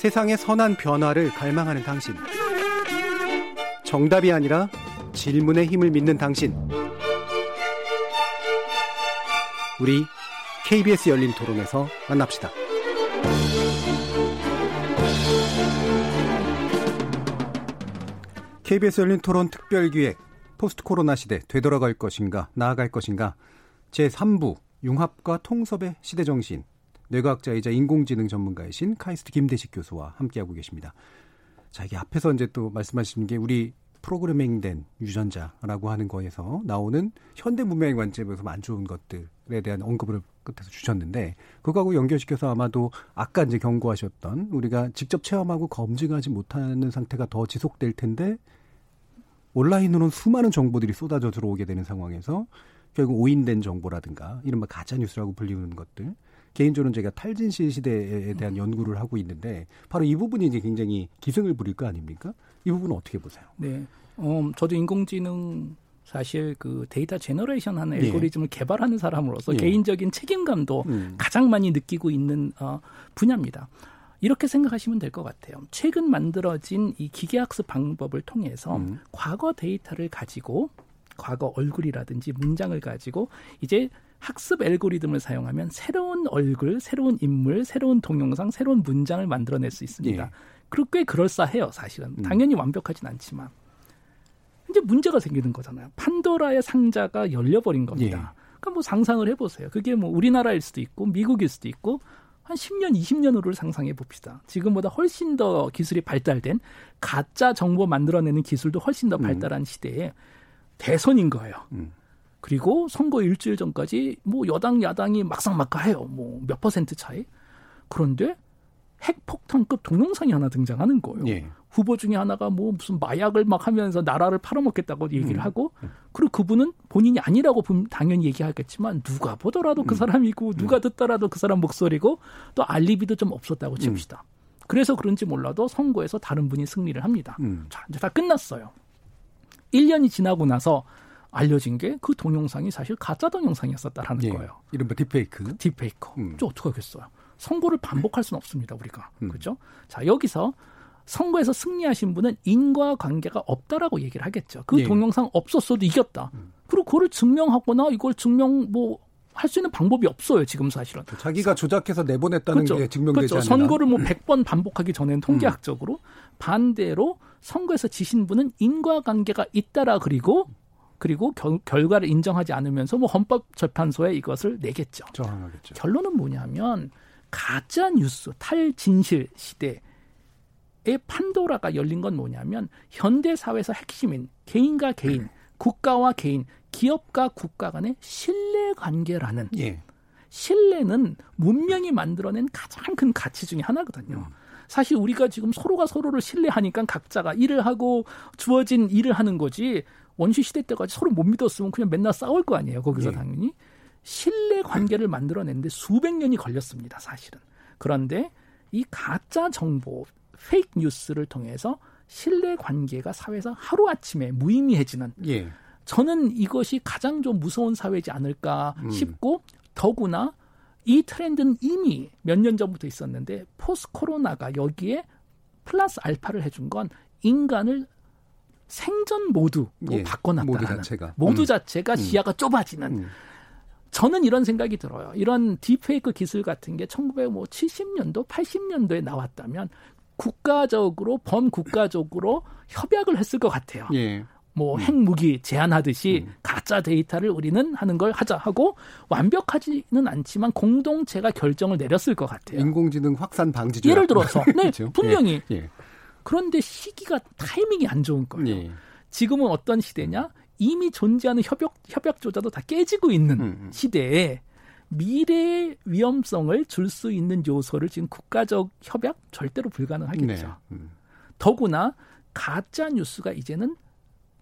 B: 세상의 선한 변화를 갈망하는 당신. 정답이 아니라 질문의 힘을 믿는 당신. 우리 KBS 열린 토론에서 만납시다. KBS 열린 토론 특별기획 포스트 코로나 시대 되돌아갈 것인가 나아갈 것인가 제3부 융합과 통섭의 시대 정신 뇌과학자이자 인공지능 전문가이신 카이스트 김대식 교수와 함께하고 계십니다. 자, 이게 앞에서 이제 또 말씀하신 게 우리 프로그래밍된 유전자라고 하는 거에서 나오는 현대 문명의 관점에서 안 좋은 것들에 대한 언급을 끝에서 주셨는데 그거하고 연결시켜서 아마도 아까 이제 경고하셨던 우리가 직접 체험하고 검증하지 못하는 상태가 더 지속될 텐데 온라인으로는 수많은 정보들이 쏟아져 들어오게 되는 상황에서 결국 오인된 정보라든가 이른바 가짜 뉴스라고 불리는 것들 개인적으로는 제가 탈진실 시대에 대한 연구를 하고 있는데 바로 이 부분이 이제 굉장히 기승을 부릴 거 아닙니까? 이 부분은 어떻게 보세요?
H: 네. 어, 저도 인공지능 사실 그 data generation 하는 예. 알고리즘을 예. 개발하는 사람으로서 예. 개인적인 책임감도 음. 가장 많이 느끼고 있는 어, 분야입니다. 이렇게 생각하시면 될 것 같아요. 최근 만들어진 이 기계학습 방법을 통해서 음. 과거 데이터를 가지고 과거 얼굴이라든지 문장을 가지고 이제 학습 알고리즘을 사용하면 새로운 얼굴, 새로운 인물, 새로운 동영상, 새로운 문장을 만들어낼 수 있습니다. 예. 그리고 꽤 그럴싸해요, 사실은. 음. 당연히 완벽하진 않지만. 이제 문제가 생기는 거잖아요. 판도라의 상자가 열려버린 겁니다. 예. 그러니까 뭐 상상을 해보세요. 그게 뭐 우리나라일 수도 있고 미국일 수도 있고 한 10년, 20년 후를 상상해 봅시다. 지금보다 훨씬 더 기술이 발달된 가짜 정보 만들어내는 기술도 훨씬 더 음. 발달한 음. 시대에 대선인 거예요. 음. 그리고 선거 일주일 전까지 뭐 여당 야당이 막상막하해요. 뭐 몇 퍼센트 차이. 그런데 핵폭탄급 동영상이 하나 등장하는 거예요. 예. 후보 중에 하나가 뭐 무슨 마약을 막 하면서 나라를 팔아먹겠다고 얘기를 음. 하고 그리고 그분은 본인이 아니라고 당연히 얘기하겠지만 누가 보더라도 그 음. 사람이고 누가 음. 듣더라도 그 사람 목소리고 또 알리비도 좀 없었다고 음. 칩시다. 음. 그래서 그런지 몰라도 선거에서 다른 분이 승리를 합니다. 음. 자, 이제 다 끝났어요. 1년이 지나고 나서 알려진 게 그 동영상이 사실 가짜 동영상이었었다라는 예. 거예요.
B: 이른바 딥페이크.
H: 딥페이크. 음. 저 어떻게 하겠어요? 선거를 반복할 수는 없습니다, 우리가. 음. 그렇죠? 자, 여기서 선거에서 승리하신 분은 인과 관계가 없다라고 얘기를 하겠죠. 그 예. 동영상 없었어도 이겼다. 음. 그리고 그걸 증명하거나 이걸 증명 뭐 할수 있는 방법이 없어요, 지금 사실은.
B: 자기가 조작해서 내보냈다는 그렇죠. 게 증명되지 그렇죠.
H: 않나. 선거를 뭐 100번 반복하기 전에는 통계학적으로 음. 반대로 선거에서 지신 분은 인과관계가 있다라 그리고 그리고 결, 결과를 인정하지 않으면서 뭐 헌법재판소에 이것을 내겠죠.
B: 정하겠죠.
H: 결론은 뭐냐면 가짜 뉴스 탈진실 시대 의 판도라가 열린 건 뭐냐면 현대 사회에서 핵심인 개인과 개인, 국가와 개인, 기업과 국가 간의 신뢰 관계라는 예. 신뢰는 문명이 만들어낸 가장 큰 가치 중의 하나거든요. 음. 사실 우리가 지금 서로가 서로를 신뢰하니까 각자가 일을 하고 주어진 일을 하는 거지 원시 시대 때까지 서로 못 믿었으면 그냥 맨날 싸울 거 아니에요. 거기서 예. 당연히 신뢰 관계를 만들어내는데 수백 년이 걸렸습니다. 사실은. 그런데 이 가짜 정보 페이크 뉴스를 통해서 신뢰 관계가 사회에서 하루 아침에 무의미해지는 예. 저는 이것이 가장 좀 무서운 사회지 않을까 음. 싶고 더구나 이 트렌드는 이미 몇 년 전부터 있었는데 포스 코로나가 여기에 플러스 알파를 해준 건 인간을 생전 모두로 예, 바꿔놨다는 모두 자체가, 모두 음. 자체가 음. 시야가 좁아지는 음. 저는 이런 생각이 들어요. 이런 딥페이크 기술 같은 게 1970년도, 80년도에 나왔다면 국가적으로 범국가적으로 협약을 했을 것 같아요. 예. 뭐 음. 핵무기 제한하듯이 음. 가짜 데이터를 우리는 하는 걸 하자 하고 완벽하지는 않지만 공동체가 결정을 내렸을 것 같아요.
B: 인공지능 확산 방지
H: 예를 들어서 네 [laughs] 그렇죠? 분명히 예. 예. 그런데 시기가 타이밍이 안 좋은 거예요. 예. 지금은 어떤 시대냐? 이미 존재하는 협약 협약조차도 다 깨지고 있는 음. 음. 시대에 미래의 위험성을 줄 수 있는 요소를 지금 국가적 협약 절대로 불가능하겠죠. 네. 음. 더구나 가짜 뉴스가 이제는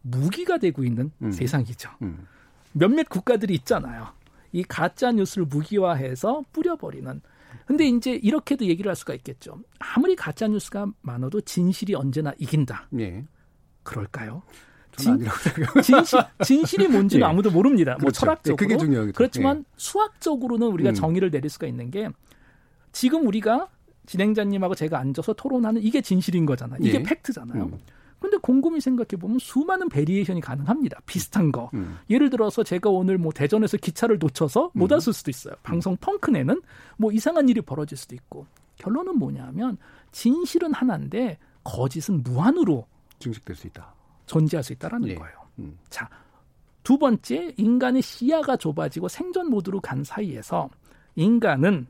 H: 무기가 되고 있는 음. 세상이죠. 음. 몇몇 국가들이 있잖아요. 이 가짜 뉴스를 무기화해서 뿌려버리는. 근데 이제 이렇게도 얘기를 할 수가 있겠죠. 아무리 가짜 뉴스가 많아도 진실이 언제나 이긴다. 네. 그럴까요? 진, 진실, 진실이 뭔지는 [laughs] 예. 아무도 모릅니다. 뭐 그렇죠. 철학적으로. 그게 중요하겠죠. 그렇지만 예. 수학적으로는 우리가 음. 정의를 내릴 수가 있는 게 지금 우리가 진행자님하고 제가 앉아서 토론하는 이게 진실인 거잖아요. 이게 예. 팩트잖아요. 음. 곰곰이 생각해 보면 수많은 variation이 가능합니다. 비슷한 거. 음. 예를 들어서 제가 오늘 뭐 대전에서 기차를 놓쳐서 못 음. 왔을 수도 있어요. 방송 펑크 내는 뭐 이상한 일이 벌어질 수도 있고. 결론은 뭐냐면 진실은 하나인데 거짓은 무한으로
B: 증식될 수 있다.
H: 존재할 수 있다라는 예. 거예요. 음. 자, 두 번째 인간의 시야가 좁아지고 생존 모드로 간 사이에서 인간은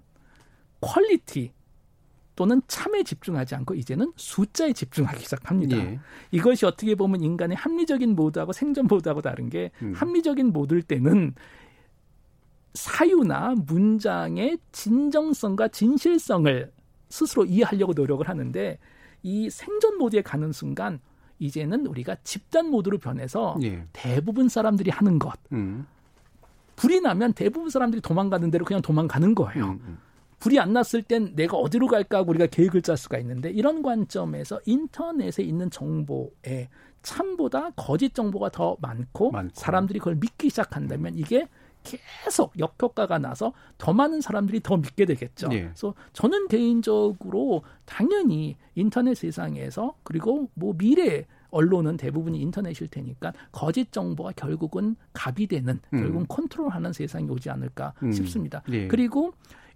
H: quality 또는 참에 집중하지 않고 이제는 숫자에 집중하기 시작합니다. 예. 이것이 어떻게 보면 인간의 합리적인 모드하고 생존 모드하고 다른 게 음. 합리적인 모드일 때는 사유나 문장의 진정성과 진실성을 스스로 이해하려고 노력을 하는데 이 생존 모드에 가는 순간 이제는 우리가 집단 모드로 변해서 예. 대부분 사람들이 하는 것. 음. 불이 나면 대부분 사람들이 도망가는 대로 그냥 도망가는 거예요. 음, 음. 불이 안 났을 땐 내가 어디로 갈까 하고 우리가 계획을 짤 수가 있는데 이런 관점에서 인터넷에 있는 정보에 참보다 거짓 정보가 더 많고, 많고. 사람들이 그걸 믿기 시작한다면 이게 계속 역효과가 나서 더 많은 사람들이 더 믿게 되겠죠. 예. 그래서 저는 개인적으로 당연히 인터넷 세상에서 그리고 뭐 미래 언론은 대부분이 인터넷일 테니까 거짓 정보가 결국은 갑이 되는 음. 결국은 컨트롤하는 세상이 오지 않을까 음. 싶습니다. 예. 그리고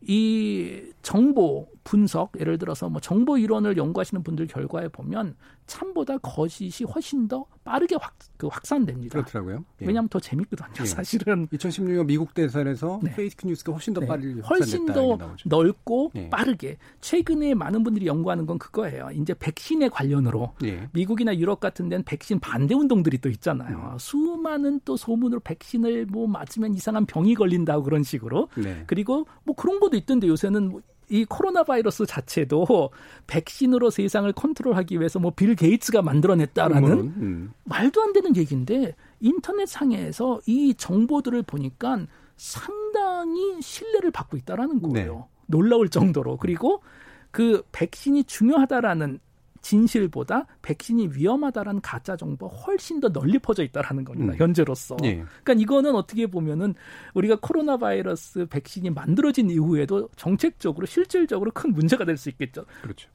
H: 이 정보 분석 예를 들어서 뭐 정보 이론을 연구하시는 분들 결과에 보면 참보다 거짓이 훨씬 더 빠르게 확, 그 확산됩니다.
B: 그렇더라고요.
H: 예. 왜냐하면 더 재밌거든요. 예. 사실은
B: 2016년 미국 대선에서 네. 페이크 뉴스가 훨씬 더 네. 빨리
H: 훨씬 더 넓고 예. 빠르게 최근에 많은 분들이 연구하는 건 그거예요. 이제 백신에 관련으로 예. 미국이나 유럽 같은 데는 백신 반대 운동들이 또 있잖아요. 음. 수많은 또 소문으로 백신을 뭐 맞으면 이상한 병이 걸린다고 그런 식으로 네. 그리고 뭐 그런 것도 있던데 요새는 뭐 이 코로나 바이러스 자체도 백신으로 세상을 컨트롤하기 위해서 뭐 빌 게이츠가 만들어냈다라는 음. 말도 안 되는 얘기인데 인터넷 상에서 이 정보들을 보니까 상당히 신뢰를 받고 있다라는 거예요. 네. 놀라울 정도로. 그리고 그 백신이 중요하다라는 진실보다 백신이 위험하다라는 가짜 정보가 훨씬 더 널리 퍼져 있다라는 겁니다. 음. 현재로서. 예. 그러니까 이거는 어떻게 보면은 우리가 코로나 바이러스 백신이 만들어진 이후에도 정책적으로 실질적으로 큰 문제가 될 수 있겠죠.
B: 그렇죠.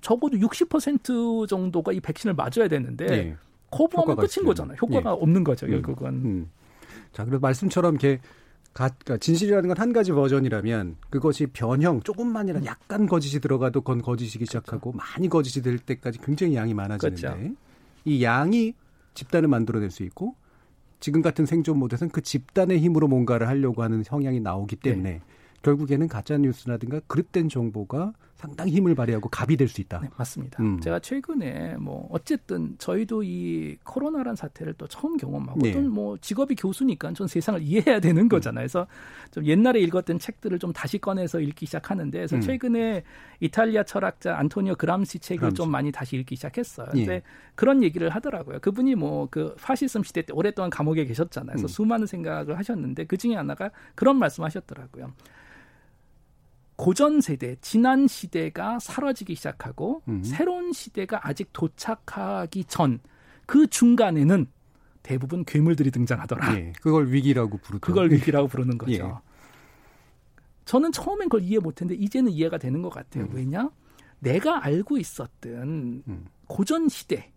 H: 적어도 60% 정도가 이 백신을 맞아야 되는데 예. 거부하면 끝인 있어요. 거잖아요. 효과가 예. 없는 거죠, 결국은. 음. 음.
B: 자, 그래서 말씀처럼 이렇게 가, 그러니까 진실이라는 건 한 가지 버전이라면 그것이 변형 조금만이라 약간 거짓이 들어가도 건 거짓이기 시작하고 그렇죠. 많이 거짓이 될 때까지 굉장히 양이 많아지는데 그렇죠. 이 양이 집단을 만들어낼 수 있고 지금 같은 생존 모드에서는 그 집단의 힘으로 뭔가를 하려고 하는 성향이 나오기 때문에 네. 결국에는 가짜 뉴스라든가 그릇된 정보가 상당히 힘을 발휘하고 갑이 될 수 있다.
H: 네, 맞습니다. 음. 제가 최근에 뭐 어쨌든 저희도 이 코로나란 사태를 또 처음 경험하고 네. 또뭐 직업이 교수니까 전 세상을 이해해야 되는 거잖아요. 그래서 좀 옛날에 읽었던 책들을 좀 다시 꺼내서 읽기 시작하는데 그래서 음. 최근에 이탈리아 철학자 안토니오 그람시 책을 그람시. 좀 많이 다시 읽기 시작했어요. 예. 근데 그런 얘기를 하더라고요. 그분이 뭐 그 파시즘 시대 때 오랫동안 감옥에 계셨잖아요. 그래서 음. 수많은 생각을 하셨는데 그 중에 하나가 그런 말씀하셨더라고요. 고전 세대, 지난 시대가 사라지기 시작하고 음. 새로운 시대가 아직 도착하기 전 그 중간에는 대부분 괴물들이 등장하더라.
B: 예, 그걸 위기라고 부르죠.
H: 그걸 위기라고 부르는 거죠. 예. 저는 처음엔 그걸 이해 못했는데 이제는 이해가 되는 것 같아요. 음. 왜냐? 내가 알고 있었던 음. 고전 시대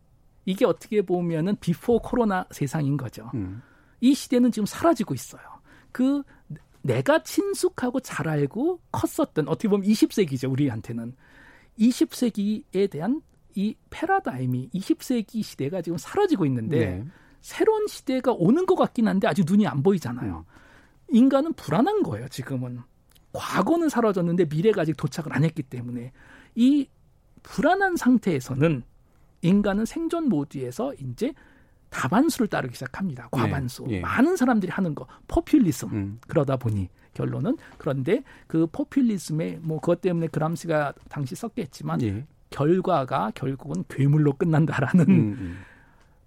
H: 이게 어떻게 보면은 before 코로나 세상인 거죠. 음. 이 시대는 지금 사라지고 있어요. 그 내가 친숙하고 잘 알고 컸었던 어떻게 보면 20세기죠 우리한테는 20세기에 대한 이 패러다임이 20세기 시대가 지금 사라지고 있는데 네. 새로운 시대가 오는 것 같긴 한데 아직 눈에 안 보이잖아요. 인간은 불안한 거예요 지금은 과거는 사라졌는데 미래가 아직 도착을 안 했기 때문에 이 불안한 상태에서는 인간은 생존 모드에서 이제 다반수를 따르기 시작합니다. 네. 과반수. 예, 예. 많은 사람들이 하는 거. 포퓰리즘. 음. 그러다 보니 결론은 그런데 그 포퓰리즘에 뭐 그것 때문에 그람스가 당시 썼겠지만 예. 결과가 결국은 괴물로 끝난다라는 음, 음.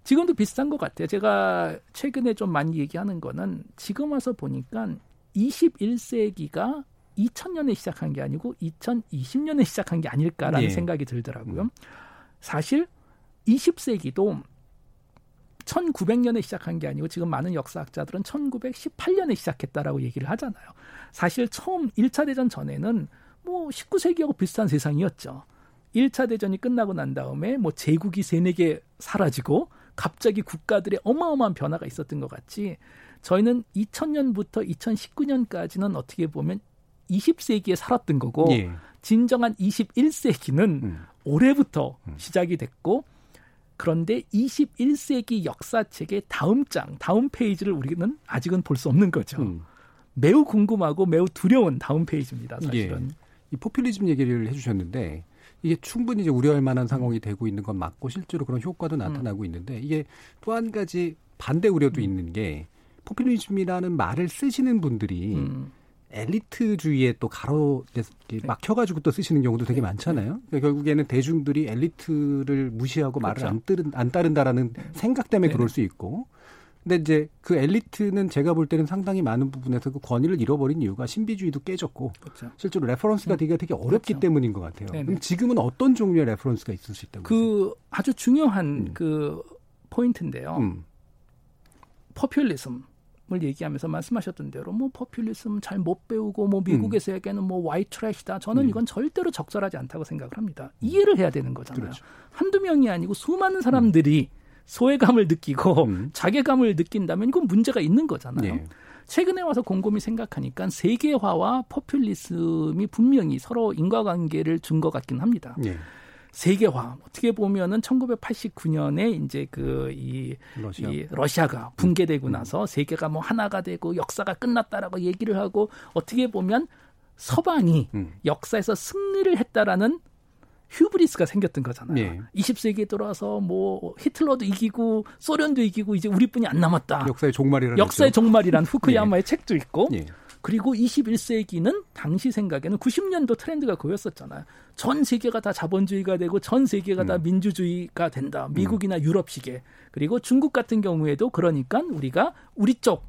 H: 지금도 비슷한 것 같아요. 제가 최근에 좀 많이 얘기하는 거는 지금 와서 보니까 21세기가 2000년에 시작한 게 아니고 2020년에 시작한 게 아닐까라는 예. 생각이 들더라고요. 음. 사실 20세기도 1900년에 시작한 게 아니고 지금 많은 역사학자들은 1918년에 시작했다라고 얘기를 하잖아요. 사실 처음 1차 대전 전에는 뭐 19세기하고 비슷한 세상이었죠. 1차 대전이 끝나고 난 다음에 뭐 제국이 세네 개 사라지고 갑자기 국가들의 어마어마한 변화가 있었던 것 같지. 저희는 2000년부터 2019년까지는 어떻게 보면 20세기에 살았던 거고 예. 진정한 21세기는 음. 올해부터 음. 시작이 됐고 그런데 21세기 역사책의 다음 장, 다음 페이지를 우리는 아직은 볼 수 없는 거죠. 음. 매우 궁금하고 매우 두려운 다음 페이지입니다. 사실은. 예.
B: 이 포퓰리즘 얘기를 해주셨는데 이게 충분히 이제 우려할 만한 상황이 되고 있는 건 맞고 실제로 그런 효과도 음. 나타나고 음. 있는데 이게 또 한 가지 반대 우려도 음. 있는 게 포퓰리즘이라는 말을 쓰시는 분들이 음. 엘리트주의에 또 가로 네. 막혀가지고 또 쓰시는 경우도 되게 네. 많잖아요. 그러니까 결국에는 대중들이 엘리트를 무시하고 그렇죠. 말을 안, 따른, 안 따른다라는 네. 생각 때문에 그럴 수 있고. 근데 이제 그 엘리트는 제가 볼 때는 상당히 많은 부분에서 그 권위를 잃어버린 이유가 신비주의도 깨졌고 그렇죠. 실제로 reference가 되기가 되게 어렵기 그렇죠. 때문인 것 같아요. 네네. 그럼 지금은 어떤 종류의 reference가 있을 수 있다고?
H: 그 아주 중요한 음. 그 포인트인데요. 음. 포퓰리즘 을 얘기하면서 말씀하셨던 대로 뭐 포퓰리즘 잘 못 배우고 뭐 미국에서 에게는 뭐 white trash다. 저는 음. 이건 절대로 적절하지 않다고 생각을 합니다. 음. 이해를 해야 되는 거잖아요. 그렇죠. 한두 명이 아니고 수많은 사람들이 음. 소외감을 느끼고 음. 자괴감을 느낀다면 이건 문제가 있는 거잖아요. 네. 최근에 와서 곰곰이 생각하니까 세계화와 포퓰리즘이 분명히 서로 인과관계를 준 것 같긴 합니다. 네. 세계화 어떻게 보면은 1989년에 이제 그이 러시아. 이 러시아가 붕괴되고 음. 나서 세계가 뭐 하나가 되고 역사가 끝났다라고 얘기를 하고 어떻게 보면 서방이 음. 역사에서 승리를 했다라는 휴브리스가 생겼던 거잖아요. 네. 20세기에 들어와서 뭐 히틀러도 이기고 소련도 이기고 이제 우리뿐이 안 남았다.
B: 역사의 종말이라는
H: 역사의 종말이란 [laughs] 후쿠야마의 네. 책도 있고. 네. 그리고 21세기는 당시 생각에는 90년도 트렌드가 그였었잖아요. 전 세계가 다 자본주의가 되고 전 세계가 음. 다 민주주의가 된다. 미국이나 음. 유럽식의. 그리고 중국 같은 경우에도 그러니까 우리가 우리 쪽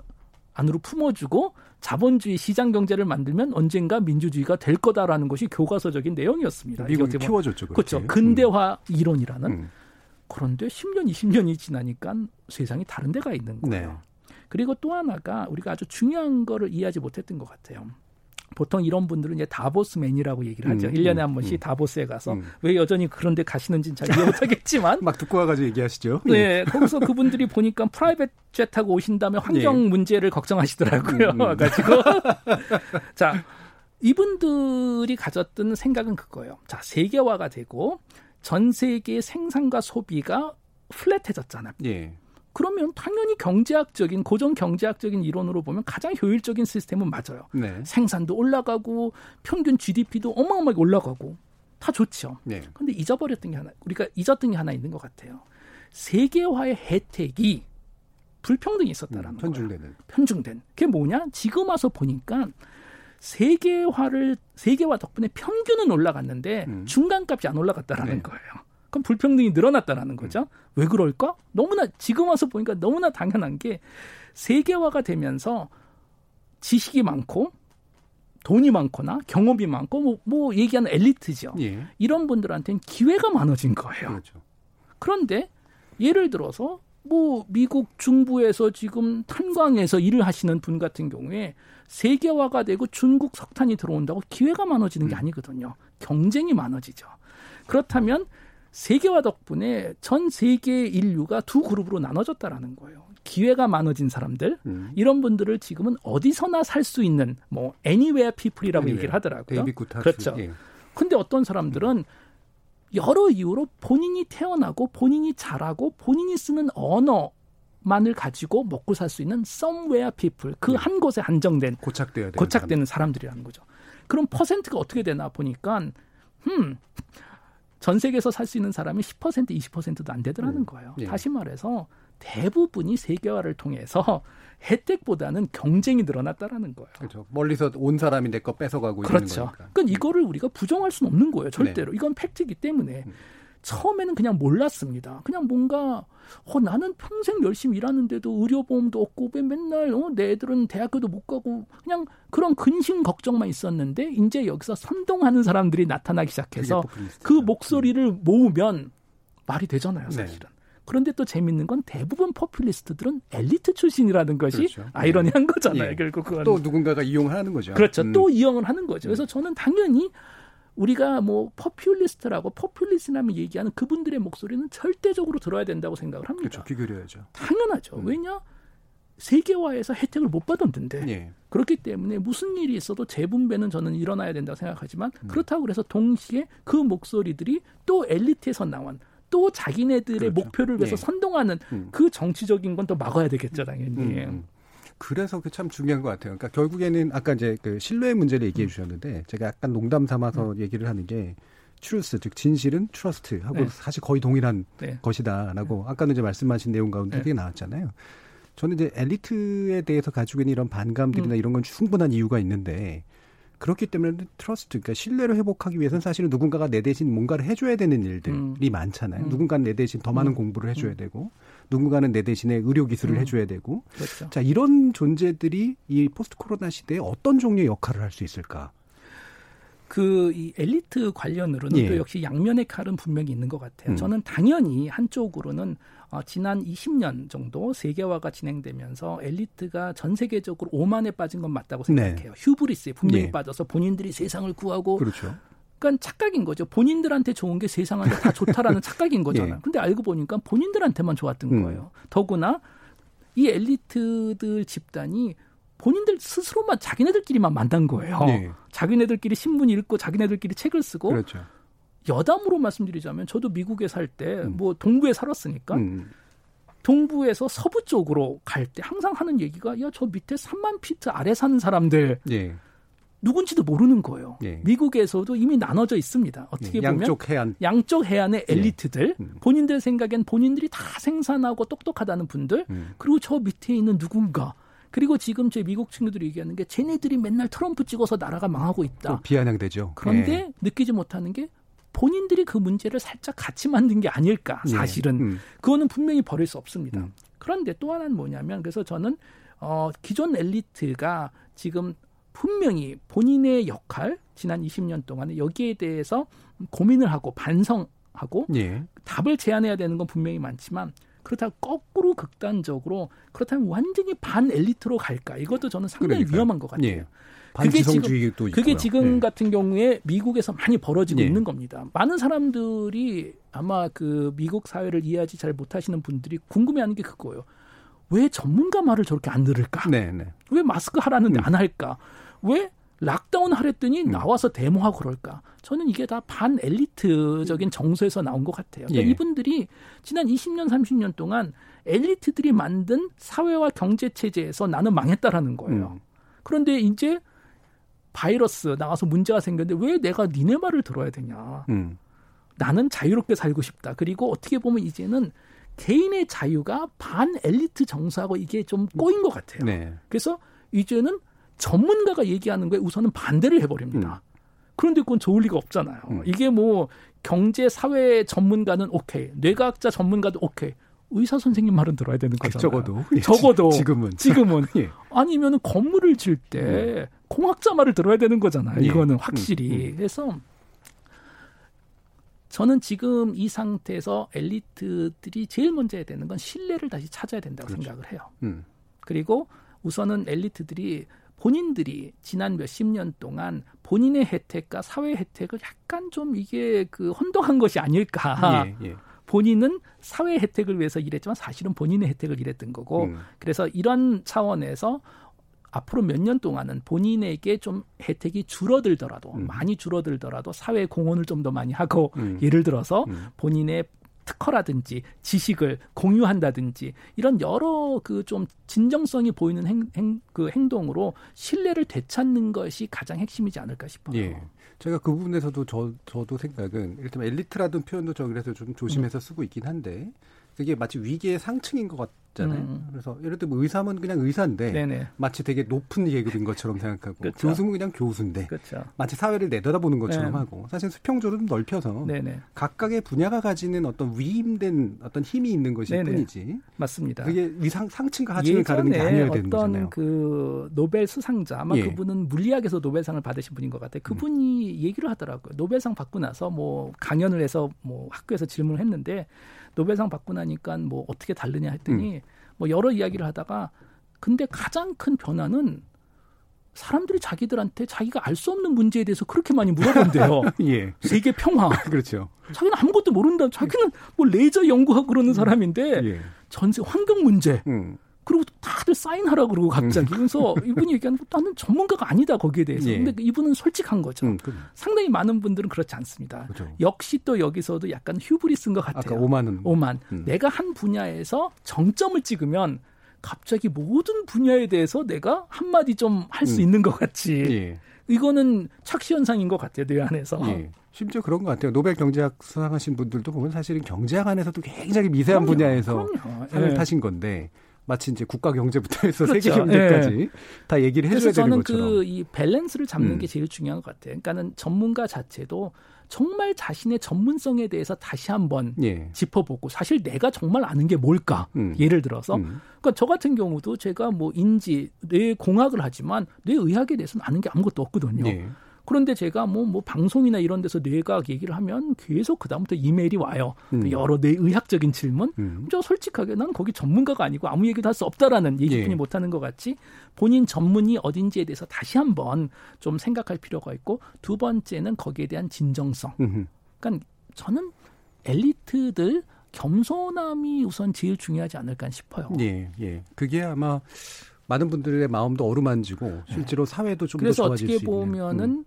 H: 안으로 품어주고 자본주의 시장 경제를 만들면 언젠가 민주주의가 될 거다라는 것이 교과서적인 내용이었습니다.
B: 미국이 키워줬죠.
H: 그렇죠. 음. 근대화 음. 이론이라는. 음. 그런데 10년, 20년이 지나니까 세상이 다른 데가 있는 거예요. 네. 그리고 또 하나가 우리가 아주 중요한 거를 이해하지 못했던 것 같아요. 보통 이런 분들은 이제 다보스맨이라고 얘기를 하죠. 음, 1년에 한 음, 번씩 음, 다보스에 가서 음. 왜 여전히 그런 데 가시는지는 잘 이해 못하겠지만 [laughs]
B: 막 듣고 와가지고 얘기하시죠.
H: 네, 예. 거기서 그분들이 보니까 프라이빗 jet 타고 오신 다음에 환경 예. 문제를 걱정하시더라고요. 음, 음. 가지고 [laughs] 자 이분들이 가졌던 생각은 그거예요. 자 세계화가 되고 전 세계 생산과 소비가 플랫해졌잖아 요. 예. 그러면 당연히 경제학적인 고정 경제학적인 이론으로 보면 가장 효율적인 시스템은 맞아요. 네. 생산도 올라가고 평균 GDP도 어마어마하게 올라가고 다 좋죠. 네. 근데 잊어버렸던 게 하나 우리가 잊었던 게 하나 있는 것 같아요. 세계화의 혜택이 불평등이 있었다라는 음,
B: 편중되는.
H: 편중된. 그게 뭐냐? 지금 와서 보니까 세계화를 세계화 덕분에 평균은 올라갔는데 음. 중간값이 안 올라갔다라는 네. 거예요. 그럼 불평등이 늘어났다라는 거죠. 음. 왜 그럴까? 너무나 지금 와서 보니까 너무나 당연한 게 세계화가 되면서 지식이 많고 돈이 많거나 경험이 많고 뭐, 뭐 얘기하는 엘리트죠. 예. 이런 분들한테는 기회가 많아진 거예요. 그렇죠. 그런데 예를 들어서 뭐 미국 중부에서 지금 탄광에서 일을 하시는 분 같은 경우에 세계화가 되고 중국 석탄이 들어온다고 기회가 많아지는 게 음. 아니거든요. 경쟁이 많아지죠. 그렇다면 세계화 덕분에 전 세계 인류가 두 그룹으로 나눠졌다라는 거예요. 기회가 많아진 사람들 음. 이런 분들을 지금은 어디서나 살 수 있는 뭐 anywhere people이라고 anywhere. 얘기를 하더라고요. 그렇죠. 예. 근데 어떤 사람들은 여러 이유로 본인이 태어나고 본인이 자라고 본인이 쓰는 언어만을 가지고 먹고 살 수 있는 somewhere people 그한 네. 곳에 한정된
B: 고착되어
H: 고착되는 사람들이라는 거죠. 그럼 퍼센트가 어떻게 되나 보니까 음. 전 세계에서 살 수 있는 사람이 10% 20%도 안 되더라는 음. 거예요. 예. 다시 말해서 대부분이 세계화를 통해서 [laughs] 혜택보다는 경쟁이 늘어났다라는 거예요.
B: 그렇죠. 멀리서 온 사람이 내 거 뺏어가고
H: 그렇죠.
B: 있는 거니까.
H: 그러니까 이거를 우리가 부정할 수는 없는 거예요. 절대로. 네. 이건 팩트이기 때문에. 음. 처음에는 그냥 몰랐습니다. 그냥 뭔가 어, 나는 평생 열심히 일하는데도 의료보험도 없고 맨날 어, 내 애들은 대학교도 못 가고 그냥 그런 근심 걱정만 있었는데 이제 여기서 선동하는 사람들이 나타나기 시작해서 그 목소리를 모으면 말이 되잖아요, 네. 사실은. 네. 그런데 또 재밌는 건 대부분 포퓰리스트들은 엘리트 출신이라는 것이 그렇죠. 아이러니한 네. 거잖아요. 예. 결국 그건.
B: 또 누군가가 이용을 하는 거죠.
H: 그렇죠. 음. 또 이용을 하는 거죠. 그래서 저는 당연히 우리가 뭐 포퓰리스트라고 포퓰리스트라면 얘기하는 그분들의 목소리는 절대적으로 들어야 된다고 생각을 합니다.
B: 그렇죠. 귀 기울여야죠.
H: 당연하죠. 음. 왜냐? 세계화에서 혜택을 못 받았는데 예. 그렇기 때문에 무슨 일이 있어도 재분배는 저는 일어나야 된다고 생각하지만 음. 그렇다고 그래서 동시에 그 목소리들이 또 엘리트에서 나온 또 자기네들의 그렇죠. 목표를 위해서 예. 선동하는 음. 그 정치적인 건 또 막아야 되겠죠 당연히. 음, 음.
B: 그래서 그참 중요한 것 같아요. 그러니까 결국에는 아까 이제 그 신뢰 문제를 얘기해 주셨는데 제가 약간 농담 삼아서 음. 얘기를 하는 게 truth 즉 진실은 trust 하고 네. 사실 거의 동일한 네. 것이다라고 네. 아까는 이제 말씀하신 내용 가운데 네. 그게 나왔잖아요. 저는 이제 엘리트에 대해서 가지고 있는 이런 반감들이나 음. 이런 건 충분한 이유가 있는데 그렇기 때문에 trust, 그러니까 신뢰를 회복하기 위해서는 사실은 누군가가 내 대신 뭔가를 해줘야 되는 일들이 음. 많잖아요. 음. 누군가는 내 대신 더 많은 음. 공부를 해줘야 음. 되고, 누군가는 내 대신에 의료 기술을 음. 해줘야 되고, 그렇죠. 자 이런 존재들이 이 post 코로나 시대에 어떤 종류의 역할을 할 수 있을까?
H: 그이 엘리트 관련으로는 예. 또 역시 양면의 칼은 분명히 있는 것 같아요. 음. 저는 당연히 한쪽으로는 어, 지난 20년 정도 세계화가 진행되면서 엘리트가 전 세계적으로 오만에 빠진 건 맞다고 생각해요. 네. 휴브리스에 분명히 예. 빠져서 본인들이 세상을 구하고
B: 그렇죠.
H: 그러니까 착각인 거죠. 본인들한테 좋은 게 세상한테 다 [laughs] 좋다라는 착각인 거잖아요. 예. 근데 알고 보니까 본인들한테만 좋았던 음. 거예요. 더구나 이 엘리트들 집단이 본인들 스스로만 자기네들끼리만 만난 거예요. 네. 자기네들끼리 신문 읽고 자기네들끼리 책을 쓰고
B: 그렇죠.
H: 여담으로 말씀드리자면 저도 미국에 살 때뭐 음. 동부에 살았으니까 음. 동부에서 서부 쪽으로 갈 때 항상 하는 얘기가 야 저 밑에 3만 피트 아래 사는 사람들 네. 누군지도 모르는 거예요. 네. 미국에서도 이미 나눠져 있습니다. 어떻게 네.
B: 보면 양쪽 해안
H: 양쪽 해안의 네. 엘리트들 음. 본인들 생각엔 본인들이 다 생산하고 똑똑하다는 분들 음. 그리고 저 밑에 있는 누군가 그리고 지금 제 미국 친구들이 얘기하는 게 쟤네들이 맨날 트럼프 찍어서 나라가 망하고 있다.
B: 비아냥되죠.
H: 그런데 예. 느끼지 못하는 게 본인들이 그 문제를 살짝 같이 만든 게 아닐까 예. 사실은 예. 음. 그거는 분명히 버릴 수 없습니다. 음. 그런데 또 하나는 뭐냐면 그래서 저는 어 기존 엘리트가 지금 분명히 본인의 역할 지난 20년 동안에 여기에 대해서 고민을 하고 반성하고 예. 답을 제안해야 되는 건 분명히 많지만 그렇다고 거꾸로 극단적으로 그렇다면 완전히 반 엘리트로 갈까? 이것도 저는 상당히 그러니까요. 위험한 것 같아요. 예. 그게 지금 그게 지금 네. 같은 경우에 미국에서 많이 벌어지고 네. 있는 겁니다. 많은 사람들이 아마 그 미국 사회를 이해하지 잘 못하시는 분들이 궁금해하는 게 그거예요. 왜 전문가 말을 저렇게 안 들을까? 네, 네. 왜 마스크 하라는데 음. 안 할까? 왜 락다운 하랬더니 음. 나와서 데모하고 그럴까? 저는 이게 다 반 엘리트적인 정서에서 나온 것 같아요. 그러니까 예. 이분들이 지난 20년, 30년 동안 엘리트들이 만든 사회와 경제 체제에서 나는 망했다라는 거예요. 음. 그런데 이제 바이러스 나가서 문제가 생겼는데 왜 내가 니네 말을 들어야 되냐? 음. 나는 자유롭게 살고 싶다. 그리고 어떻게 보면 이제는 개인의 자유가 반 엘리트 정서하고 이게 좀 꼬인 것 같아요. 네. 그래서 이제는 전문가가 얘기하는 거에 우선은 반대를 해버립니다. 음. 그런데 그건 좋을 리가 없잖아요. 음. 이게 뭐 경제 사회 전문가는 오케이, 뇌과학자 전문가도 오케이. 의사 선생님 말은 들어야 되는 거잖아요.
B: 적어도
H: 적어도
B: 지금은
H: 지금은 [laughs] 예. 아니면은 건물을 질때 음. 공학자 말을 들어야 되는 거잖아요. 예. 이거는 확실히. 음. 그래서 저는 지금 이 상태에서 엘리트들이 제일 먼저 해야 되는 건 신뢰를 다시 찾아야 된다고 그렇죠. 생각을 해요. 음. 그리고 우선은 엘리트들이 본인들이 지난 몇십 년 동안 본인의 혜택과 사회 혜택을 약간 좀 이게 그 혼동한 것이 아닐까. 예, 예. 본인은 사회 혜택을 위해서 일했지만 사실은 본인의 혜택을 일했던 거고 음. 그래서 이런 차원에서 앞으로 몇 년 동안은 본인에게 좀 혜택이 줄어들더라도 음. 많이 줄어들더라도 사회 공헌을 좀 더 많이 하고 음. 예를 들어서 음. 본인의 특허라든지 지식을 공유한다든지 이런 여러 그 좀 진정성이 보이는 행, 행, 그 행동으로 신뢰를 되찾는 것이 가장 핵심이지 않을까 싶어요. 예.
B: 제가 그 부분에서도 저, 저도 생각은 일단 엘리트라는 표현도 저 그래서 좀 조심해서 음. 쓰고 있긴 한데 그게 마치 위기의 상층인 것 같잖아요. 음. 그래서 예를 들면 뭐 의사면 그냥 의사인데 네네. 마치 되게 높은 계급인 것처럼 생각하고 그렇죠. 교수는 그냥 교수인데 그렇죠. 마치 사회를 내려다보는 것처럼 네. 하고 사실 수평조를 좀 넓혀서 네네. 각각의 분야가 가지는 어떤 위임된 어떤 힘이 있는 것일 네네. 뿐이지.
H: 맞습니다.
B: 그게 위상 상층과 하층을 가르는 게 아니어야 되는 거잖아요.
H: 어떤 그 노벨 수상자 아마 예. 그분은 물리학에서 노벨상을 받으신 분인 것 같아요. 그분이 음. 얘기를 하더라고요. 노벨상 받고 나서 뭐 강연을 해서 뭐 학교에서 질문을 했는데 노벨상 받고 나니까 뭐 어떻게 다르냐 했더니 음. 뭐 여러 이야기를 하다가 근데 가장 큰 변화는 사람들이 자기들한테 자기가 알 수 없는 문제에 대해서 그렇게 많이 물어본대요. [laughs] 예. 세계 평화. [laughs]
B: 그렇죠.
H: 자기는 아무것도 모른다. 자기는 뭐 레이저 연구하고 그러는 사람인데 예. 전 세계 환경 문제. 음. 다들 사인하라 그러고 갑자기 음. 그래서 이분이 얘기하는 거 나는 전문가가 아니다 거기에 대해서 예. 근데 이분은 솔직한 거죠 음, 상당히 많은 분들은 그렇지 않습니다 그렇죠. 역시 또 여기서도 약간 hubris인 것 같아요
B: 아까 오만은
H: 오만 음. 내가 한 분야에서 정점을 찍으면 갑자기 모든 분야에 대해서 내가 한마디 좀 할수 음. 있는 것 같이 예. 이거는 착시 현상인 것 같아요 내 안에서 예.
B: 심지어 그런 것 같아요. 노벨 경제학 수상하신 분들도 보면 사실은 경제학 안에서도 굉장히 미세한 그럼요, 분야에서 그럼요. 상을 예. 타신 건데 마치 이제 국가 경제부터 해서 그렇죠. 세계 경제까지 네. 다 얘기를 해줘야 되는 것처럼.
H: 저는 그 이 밸런스를 잡는 음. 게 제일 중요한 것 같아요. 그러니까는 전문가 자체도 정말 자신의 전문성에 대해서 다시 한번 예. 짚어보고 사실 내가 정말 아는 게 뭘까? 음. 예를 들어서 음. 그러니까 저 같은 경우도 제가 뭐 인지 뇌 공학을 하지만 뇌 의학에 대해서는 아는 게 아무것도 없거든요. 예. 그런데 제가 뭐, 뭐 방송이나 이런 데서 뇌과학 얘기를 하면 계속 그다음부터 이메일이 와요. 음. 여러 뇌의학적인 질문. 음. 저 솔직하게 난 거기 전문가가 아니고 아무 얘기도 할 수 없다라는 얘기뿐이 예. 못하는 것 같이 본인 전문이 어딘지에 대해서 다시 한번 좀 생각할 필요가 있고 두 번째는 거기에 대한 진정성. 음흠. 그러니까 저는 엘리트들 겸손함이 우선 제일 중요하지 않을까 싶어요.
B: 예, 예. 그게 아마 많은 분들의 마음도 어루만지고 실제로 사회도 좀더 좋아질
H: 수 있는. 그래서 어떻게 보면은 음.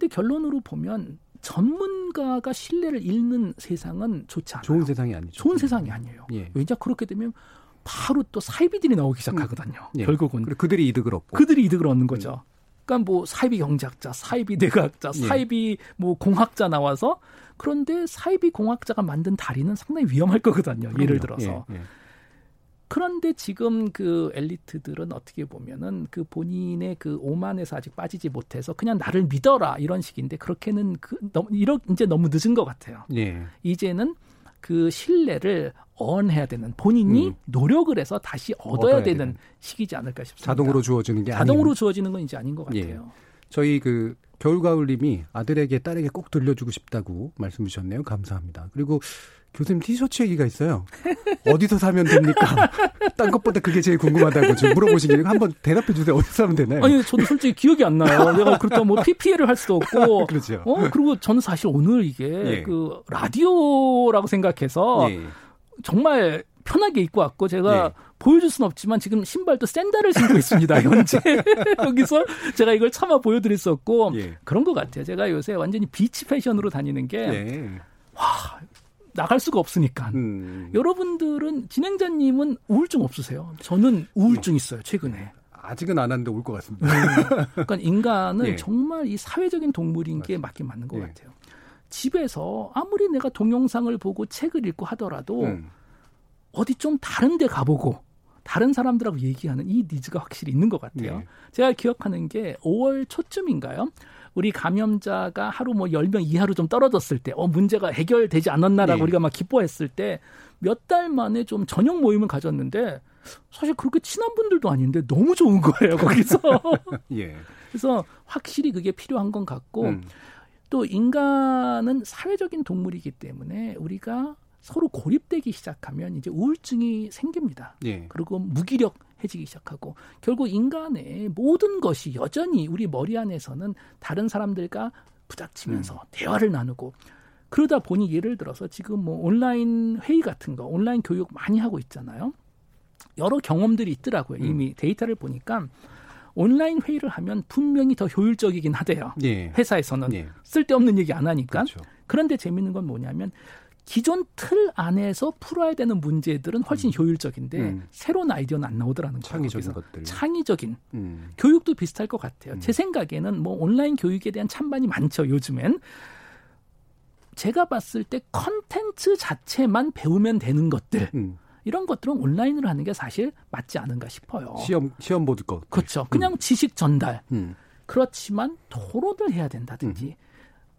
H: 근데 결론으로 보면 전문가가 신뢰를 잃는 세상은 좋지 않아요.
B: 좋은 세상이 아니죠.
H: 좋은 세상이 아니에요. 예. 왜냐 그렇게 되면 바로 또 사이비들이 나오기 시작하거든요. 음. 예. 결국은
B: 그들이 이득을 얻고
H: 그들이 이득을 얻는 거죠. 그러니까 뭐 사이비 경제학자, 사이비 뇌과학자, 예. 사이비 뭐 공학자 나와서 그런데 사이비 공학자가 만든 다리는 상당히 위험할 거거든요. 그럼요. 예를 들어서. 예. 예. 그런데 지금 그 엘리트들은 어떻게 보면은 그 본인의 그 오만에서 아직 빠지지 못해서 그냥 나를 믿어라 이런 식인데 그렇게는 그 너무 이러 이제 너무 늦은 것 같아요. 예. 이제는 그 신뢰를 언해야 되는 본인이 음. 노력을 해서 다시 얻어야, 얻어야 되는, 되는, 시기지 않을까 싶습니다.
B: 자동으로 주어지는 게
H: 자동으로 아닌... 주어지는 건 이제 아닌 것 예. 같아요. 예.
B: 저희 그 겨울가을님이 아들에게 딸에게 꼭 들려주고 싶다고 말씀 주셨네요. 감사합니다. 그리고 교수님 티셔츠 얘기가 있어요. [laughs] 어디서 사면 됩니까? [laughs] 딴 것보다 그게 제일 궁금하다고 지금 물어보시길래 한번 대답해 주세요. 어디서 사면 되나요?
H: 아니, 저도 솔직히 기억이 안 나요. [laughs] 내가 그렇다고 뭐 PPL을 할 수도 없고.
B: 그렇죠.
H: 어, 그리고 저는 사실 오늘 이게 예. 그 라디오라고 생각해서 예. 정말 편하게 입고 왔고 제가 예. 보여줄 수는 없지만 지금 신발도 샌들을 신고 있습니다. 현재 [laughs] 여기서 제가 이걸 차마 보여드릴 수 없고 예. 그런 것 같아요. 제가 요새 완전히 비치 패션으로 다니는 게 예. 와, 나갈 수가 없으니까. 음. 여러분들은 진행자님은 우울증 없으세요? 저는 우울증 있어요 최근에.
B: 아직은 안 하는데 올 것 같습니다.
H: 음. 그러니까 인간은 예. [laughs] 정말 이 사회적인 동물인 게 맞긴 맞는 것 예. 같아요. 집에서 아무리 내가 동영상을 보고 책을 읽고 하더라도 음. 어디 좀 다른 데 가보고 다른 사람들하고 얘기하는 이 니즈가 확실히 있는 것 같아요. 예. 제가 기억하는 게 5월 초쯤인가요? 우리 감염자가 하루 뭐 10명 이하로 좀 떨어졌을 때, 어, 문제가 해결되지 않았나라고 네. 우리가 막 기뻐했을 때, 몇 달 만에 좀 저녁 모임을 가졌는데, 사실 그렇게 친한 분들도 아닌데 너무 좋은 거예요, 거기서. [laughs] 예. 그래서 확실히 그게 필요한 것 같고, 음. 또 인간은 사회적인 동물이기 때문에 우리가 서로 고립되기 시작하면 이제 우울증이 생깁니다. 예. 그리고 무기력 해지기 시작하고 결국 인간의 모든 것이 여전히 우리 머리 안에서는 다른 사람들과 부닥치면서 음. 대화를 나누고 그러다 보니 예를 들어서 지금 뭐 온라인 회의 같은 거 온라인 교육 많이 하고 있잖아요. 여러 경험들이 있더라고요. 음. 이미 데이터를 보니까 온라인 회의를 하면 분명히 더 효율적이긴 하대요. 예. 회사에서는 예. 쓸데없는 얘기 안 하니까. 그렇죠. 그런데 재밌는 건 뭐냐면 기존 틀 안에서 풀어야 되는 문제들은 훨씬 음. 효율적인데 음. 새로운 아이디어는 안 나오더라는 거예요.
B: 창의적인 것들.
H: 창의적인. 음. 교육도 비슷할 것 같아요. 제 음. 생각에는 뭐 온라인 교육에 대한 찬반이 많죠. 요즘엔. 제가 봤을 때 컨텐츠 자체만 배우면 되는 것들. 음. 이런 것들은 온라인으로 하는 게 사실 맞지 않은가 싶어요.
B: 시험 시험 보드 거.
H: 그렇죠. 그냥 지식 전달. 그렇지만 토론을 해야 된다든지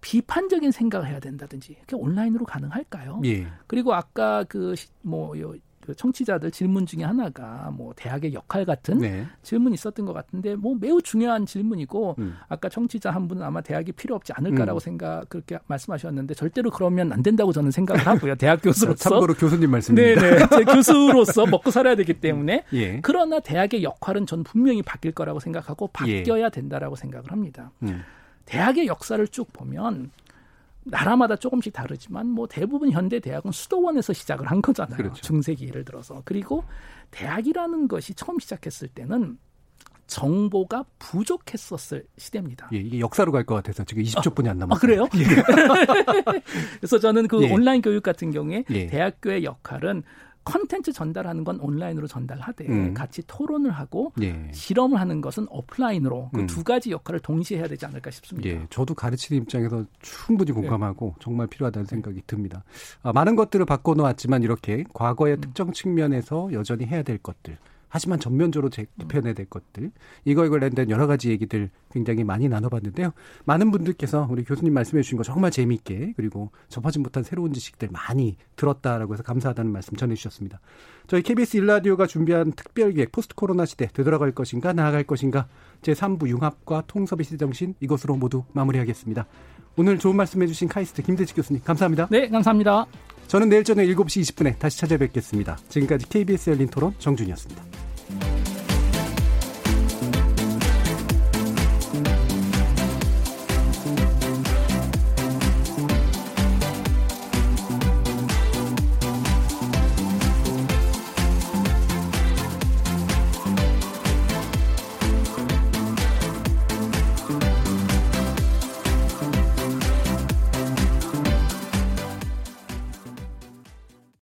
H: 비판적인 생각을 해야 된다든지 이렇게 온라인으로 가능할까요? 예. 그리고 아까 그뭐 그 청취자들 질문 중에 하나가 뭐 대학의 역할 같은 네. 질문이 있었던 것 같은데 뭐 매우 중요한 질문이고 음. 아까 청취자 한 분은 아마 대학이 필요 없지 않을까라고 음. 생각 그렇게 말씀하셨는데 절대로 그러면 안 된다고 저는 생각을 하고요 [laughs] 대학 교수로서
B: 참고로 교수님 말씀입니다.
H: 네네 제 교수로서 먹고 살아야 되기 때문에 예. 그러나 대학의 역할은 전 분명히 바뀔 거라고 생각하고 바뀌어야 예. 된다라고 생각을 합니다. 음. 대학의 역사를 쭉 보면 나라마다 조금씩 다르지만 뭐 대부분 현대 대학은 수도원에서 시작을 한 거잖아요. 그렇죠. 중세기 예를 들어서. 그리고 대학이라는 것이 처음 시작했을 때는 정보가 부족했었을 시대입니다.
B: 예, 이게 역사로 갈 것 같아서 지금 20초뿐이 안 남았어요.
H: 아, 그래요? 예. [laughs] 그래서 저는 그 예. 온라인 교육 같은 경우에 예. 대학교의 역할은 컨텐츠 전달하는 건 온라인으로 전달하되 음. 같이 토론을 하고 예. 실험을 하는 것은 오프라인으로 그두 음. 가지 역할을 동시에 해야 되지 않을까 싶습니다.
B: 예, 저도 가르치는 입장에서 충분히 공감하고 예. 정말 필요하다는 생각이 듭니다. 아, 많은 것들을 바꿔놓았지만 이렇게 과거의 음. 특정 측면에서 여전히 해야 될 것들 하지만 전면적으로 재편해야 될 것들 이거에 관련된 여러 가지 얘기들 굉장히 많이 나눠봤는데요. 많은 분들께서 우리 교수님 말씀해 주신 거 정말 재미있게 그리고 접하지 못한 새로운 지식들 많이 들었다라고 해서 감사하다는 말씀 전해주셨습니다. 저희 KBS 일라디오가 준비한 특별기획 포스트 코로나 시대 되돌아갈 것인가 나아갈 것인가 제3부 융합과 통섭의 시정신 이것으로 모두 마무리하겠습니다. 오늘 좋은 말씀 해 주신 카이스트 김대식 교수님 감사합니다.
H: 네 감사합니다.
B: 저는 내일 저녁 7시 20분에 다시 찾아뵙겠습니다. 지금까지 KBS 열린 토론 정준이었습니다.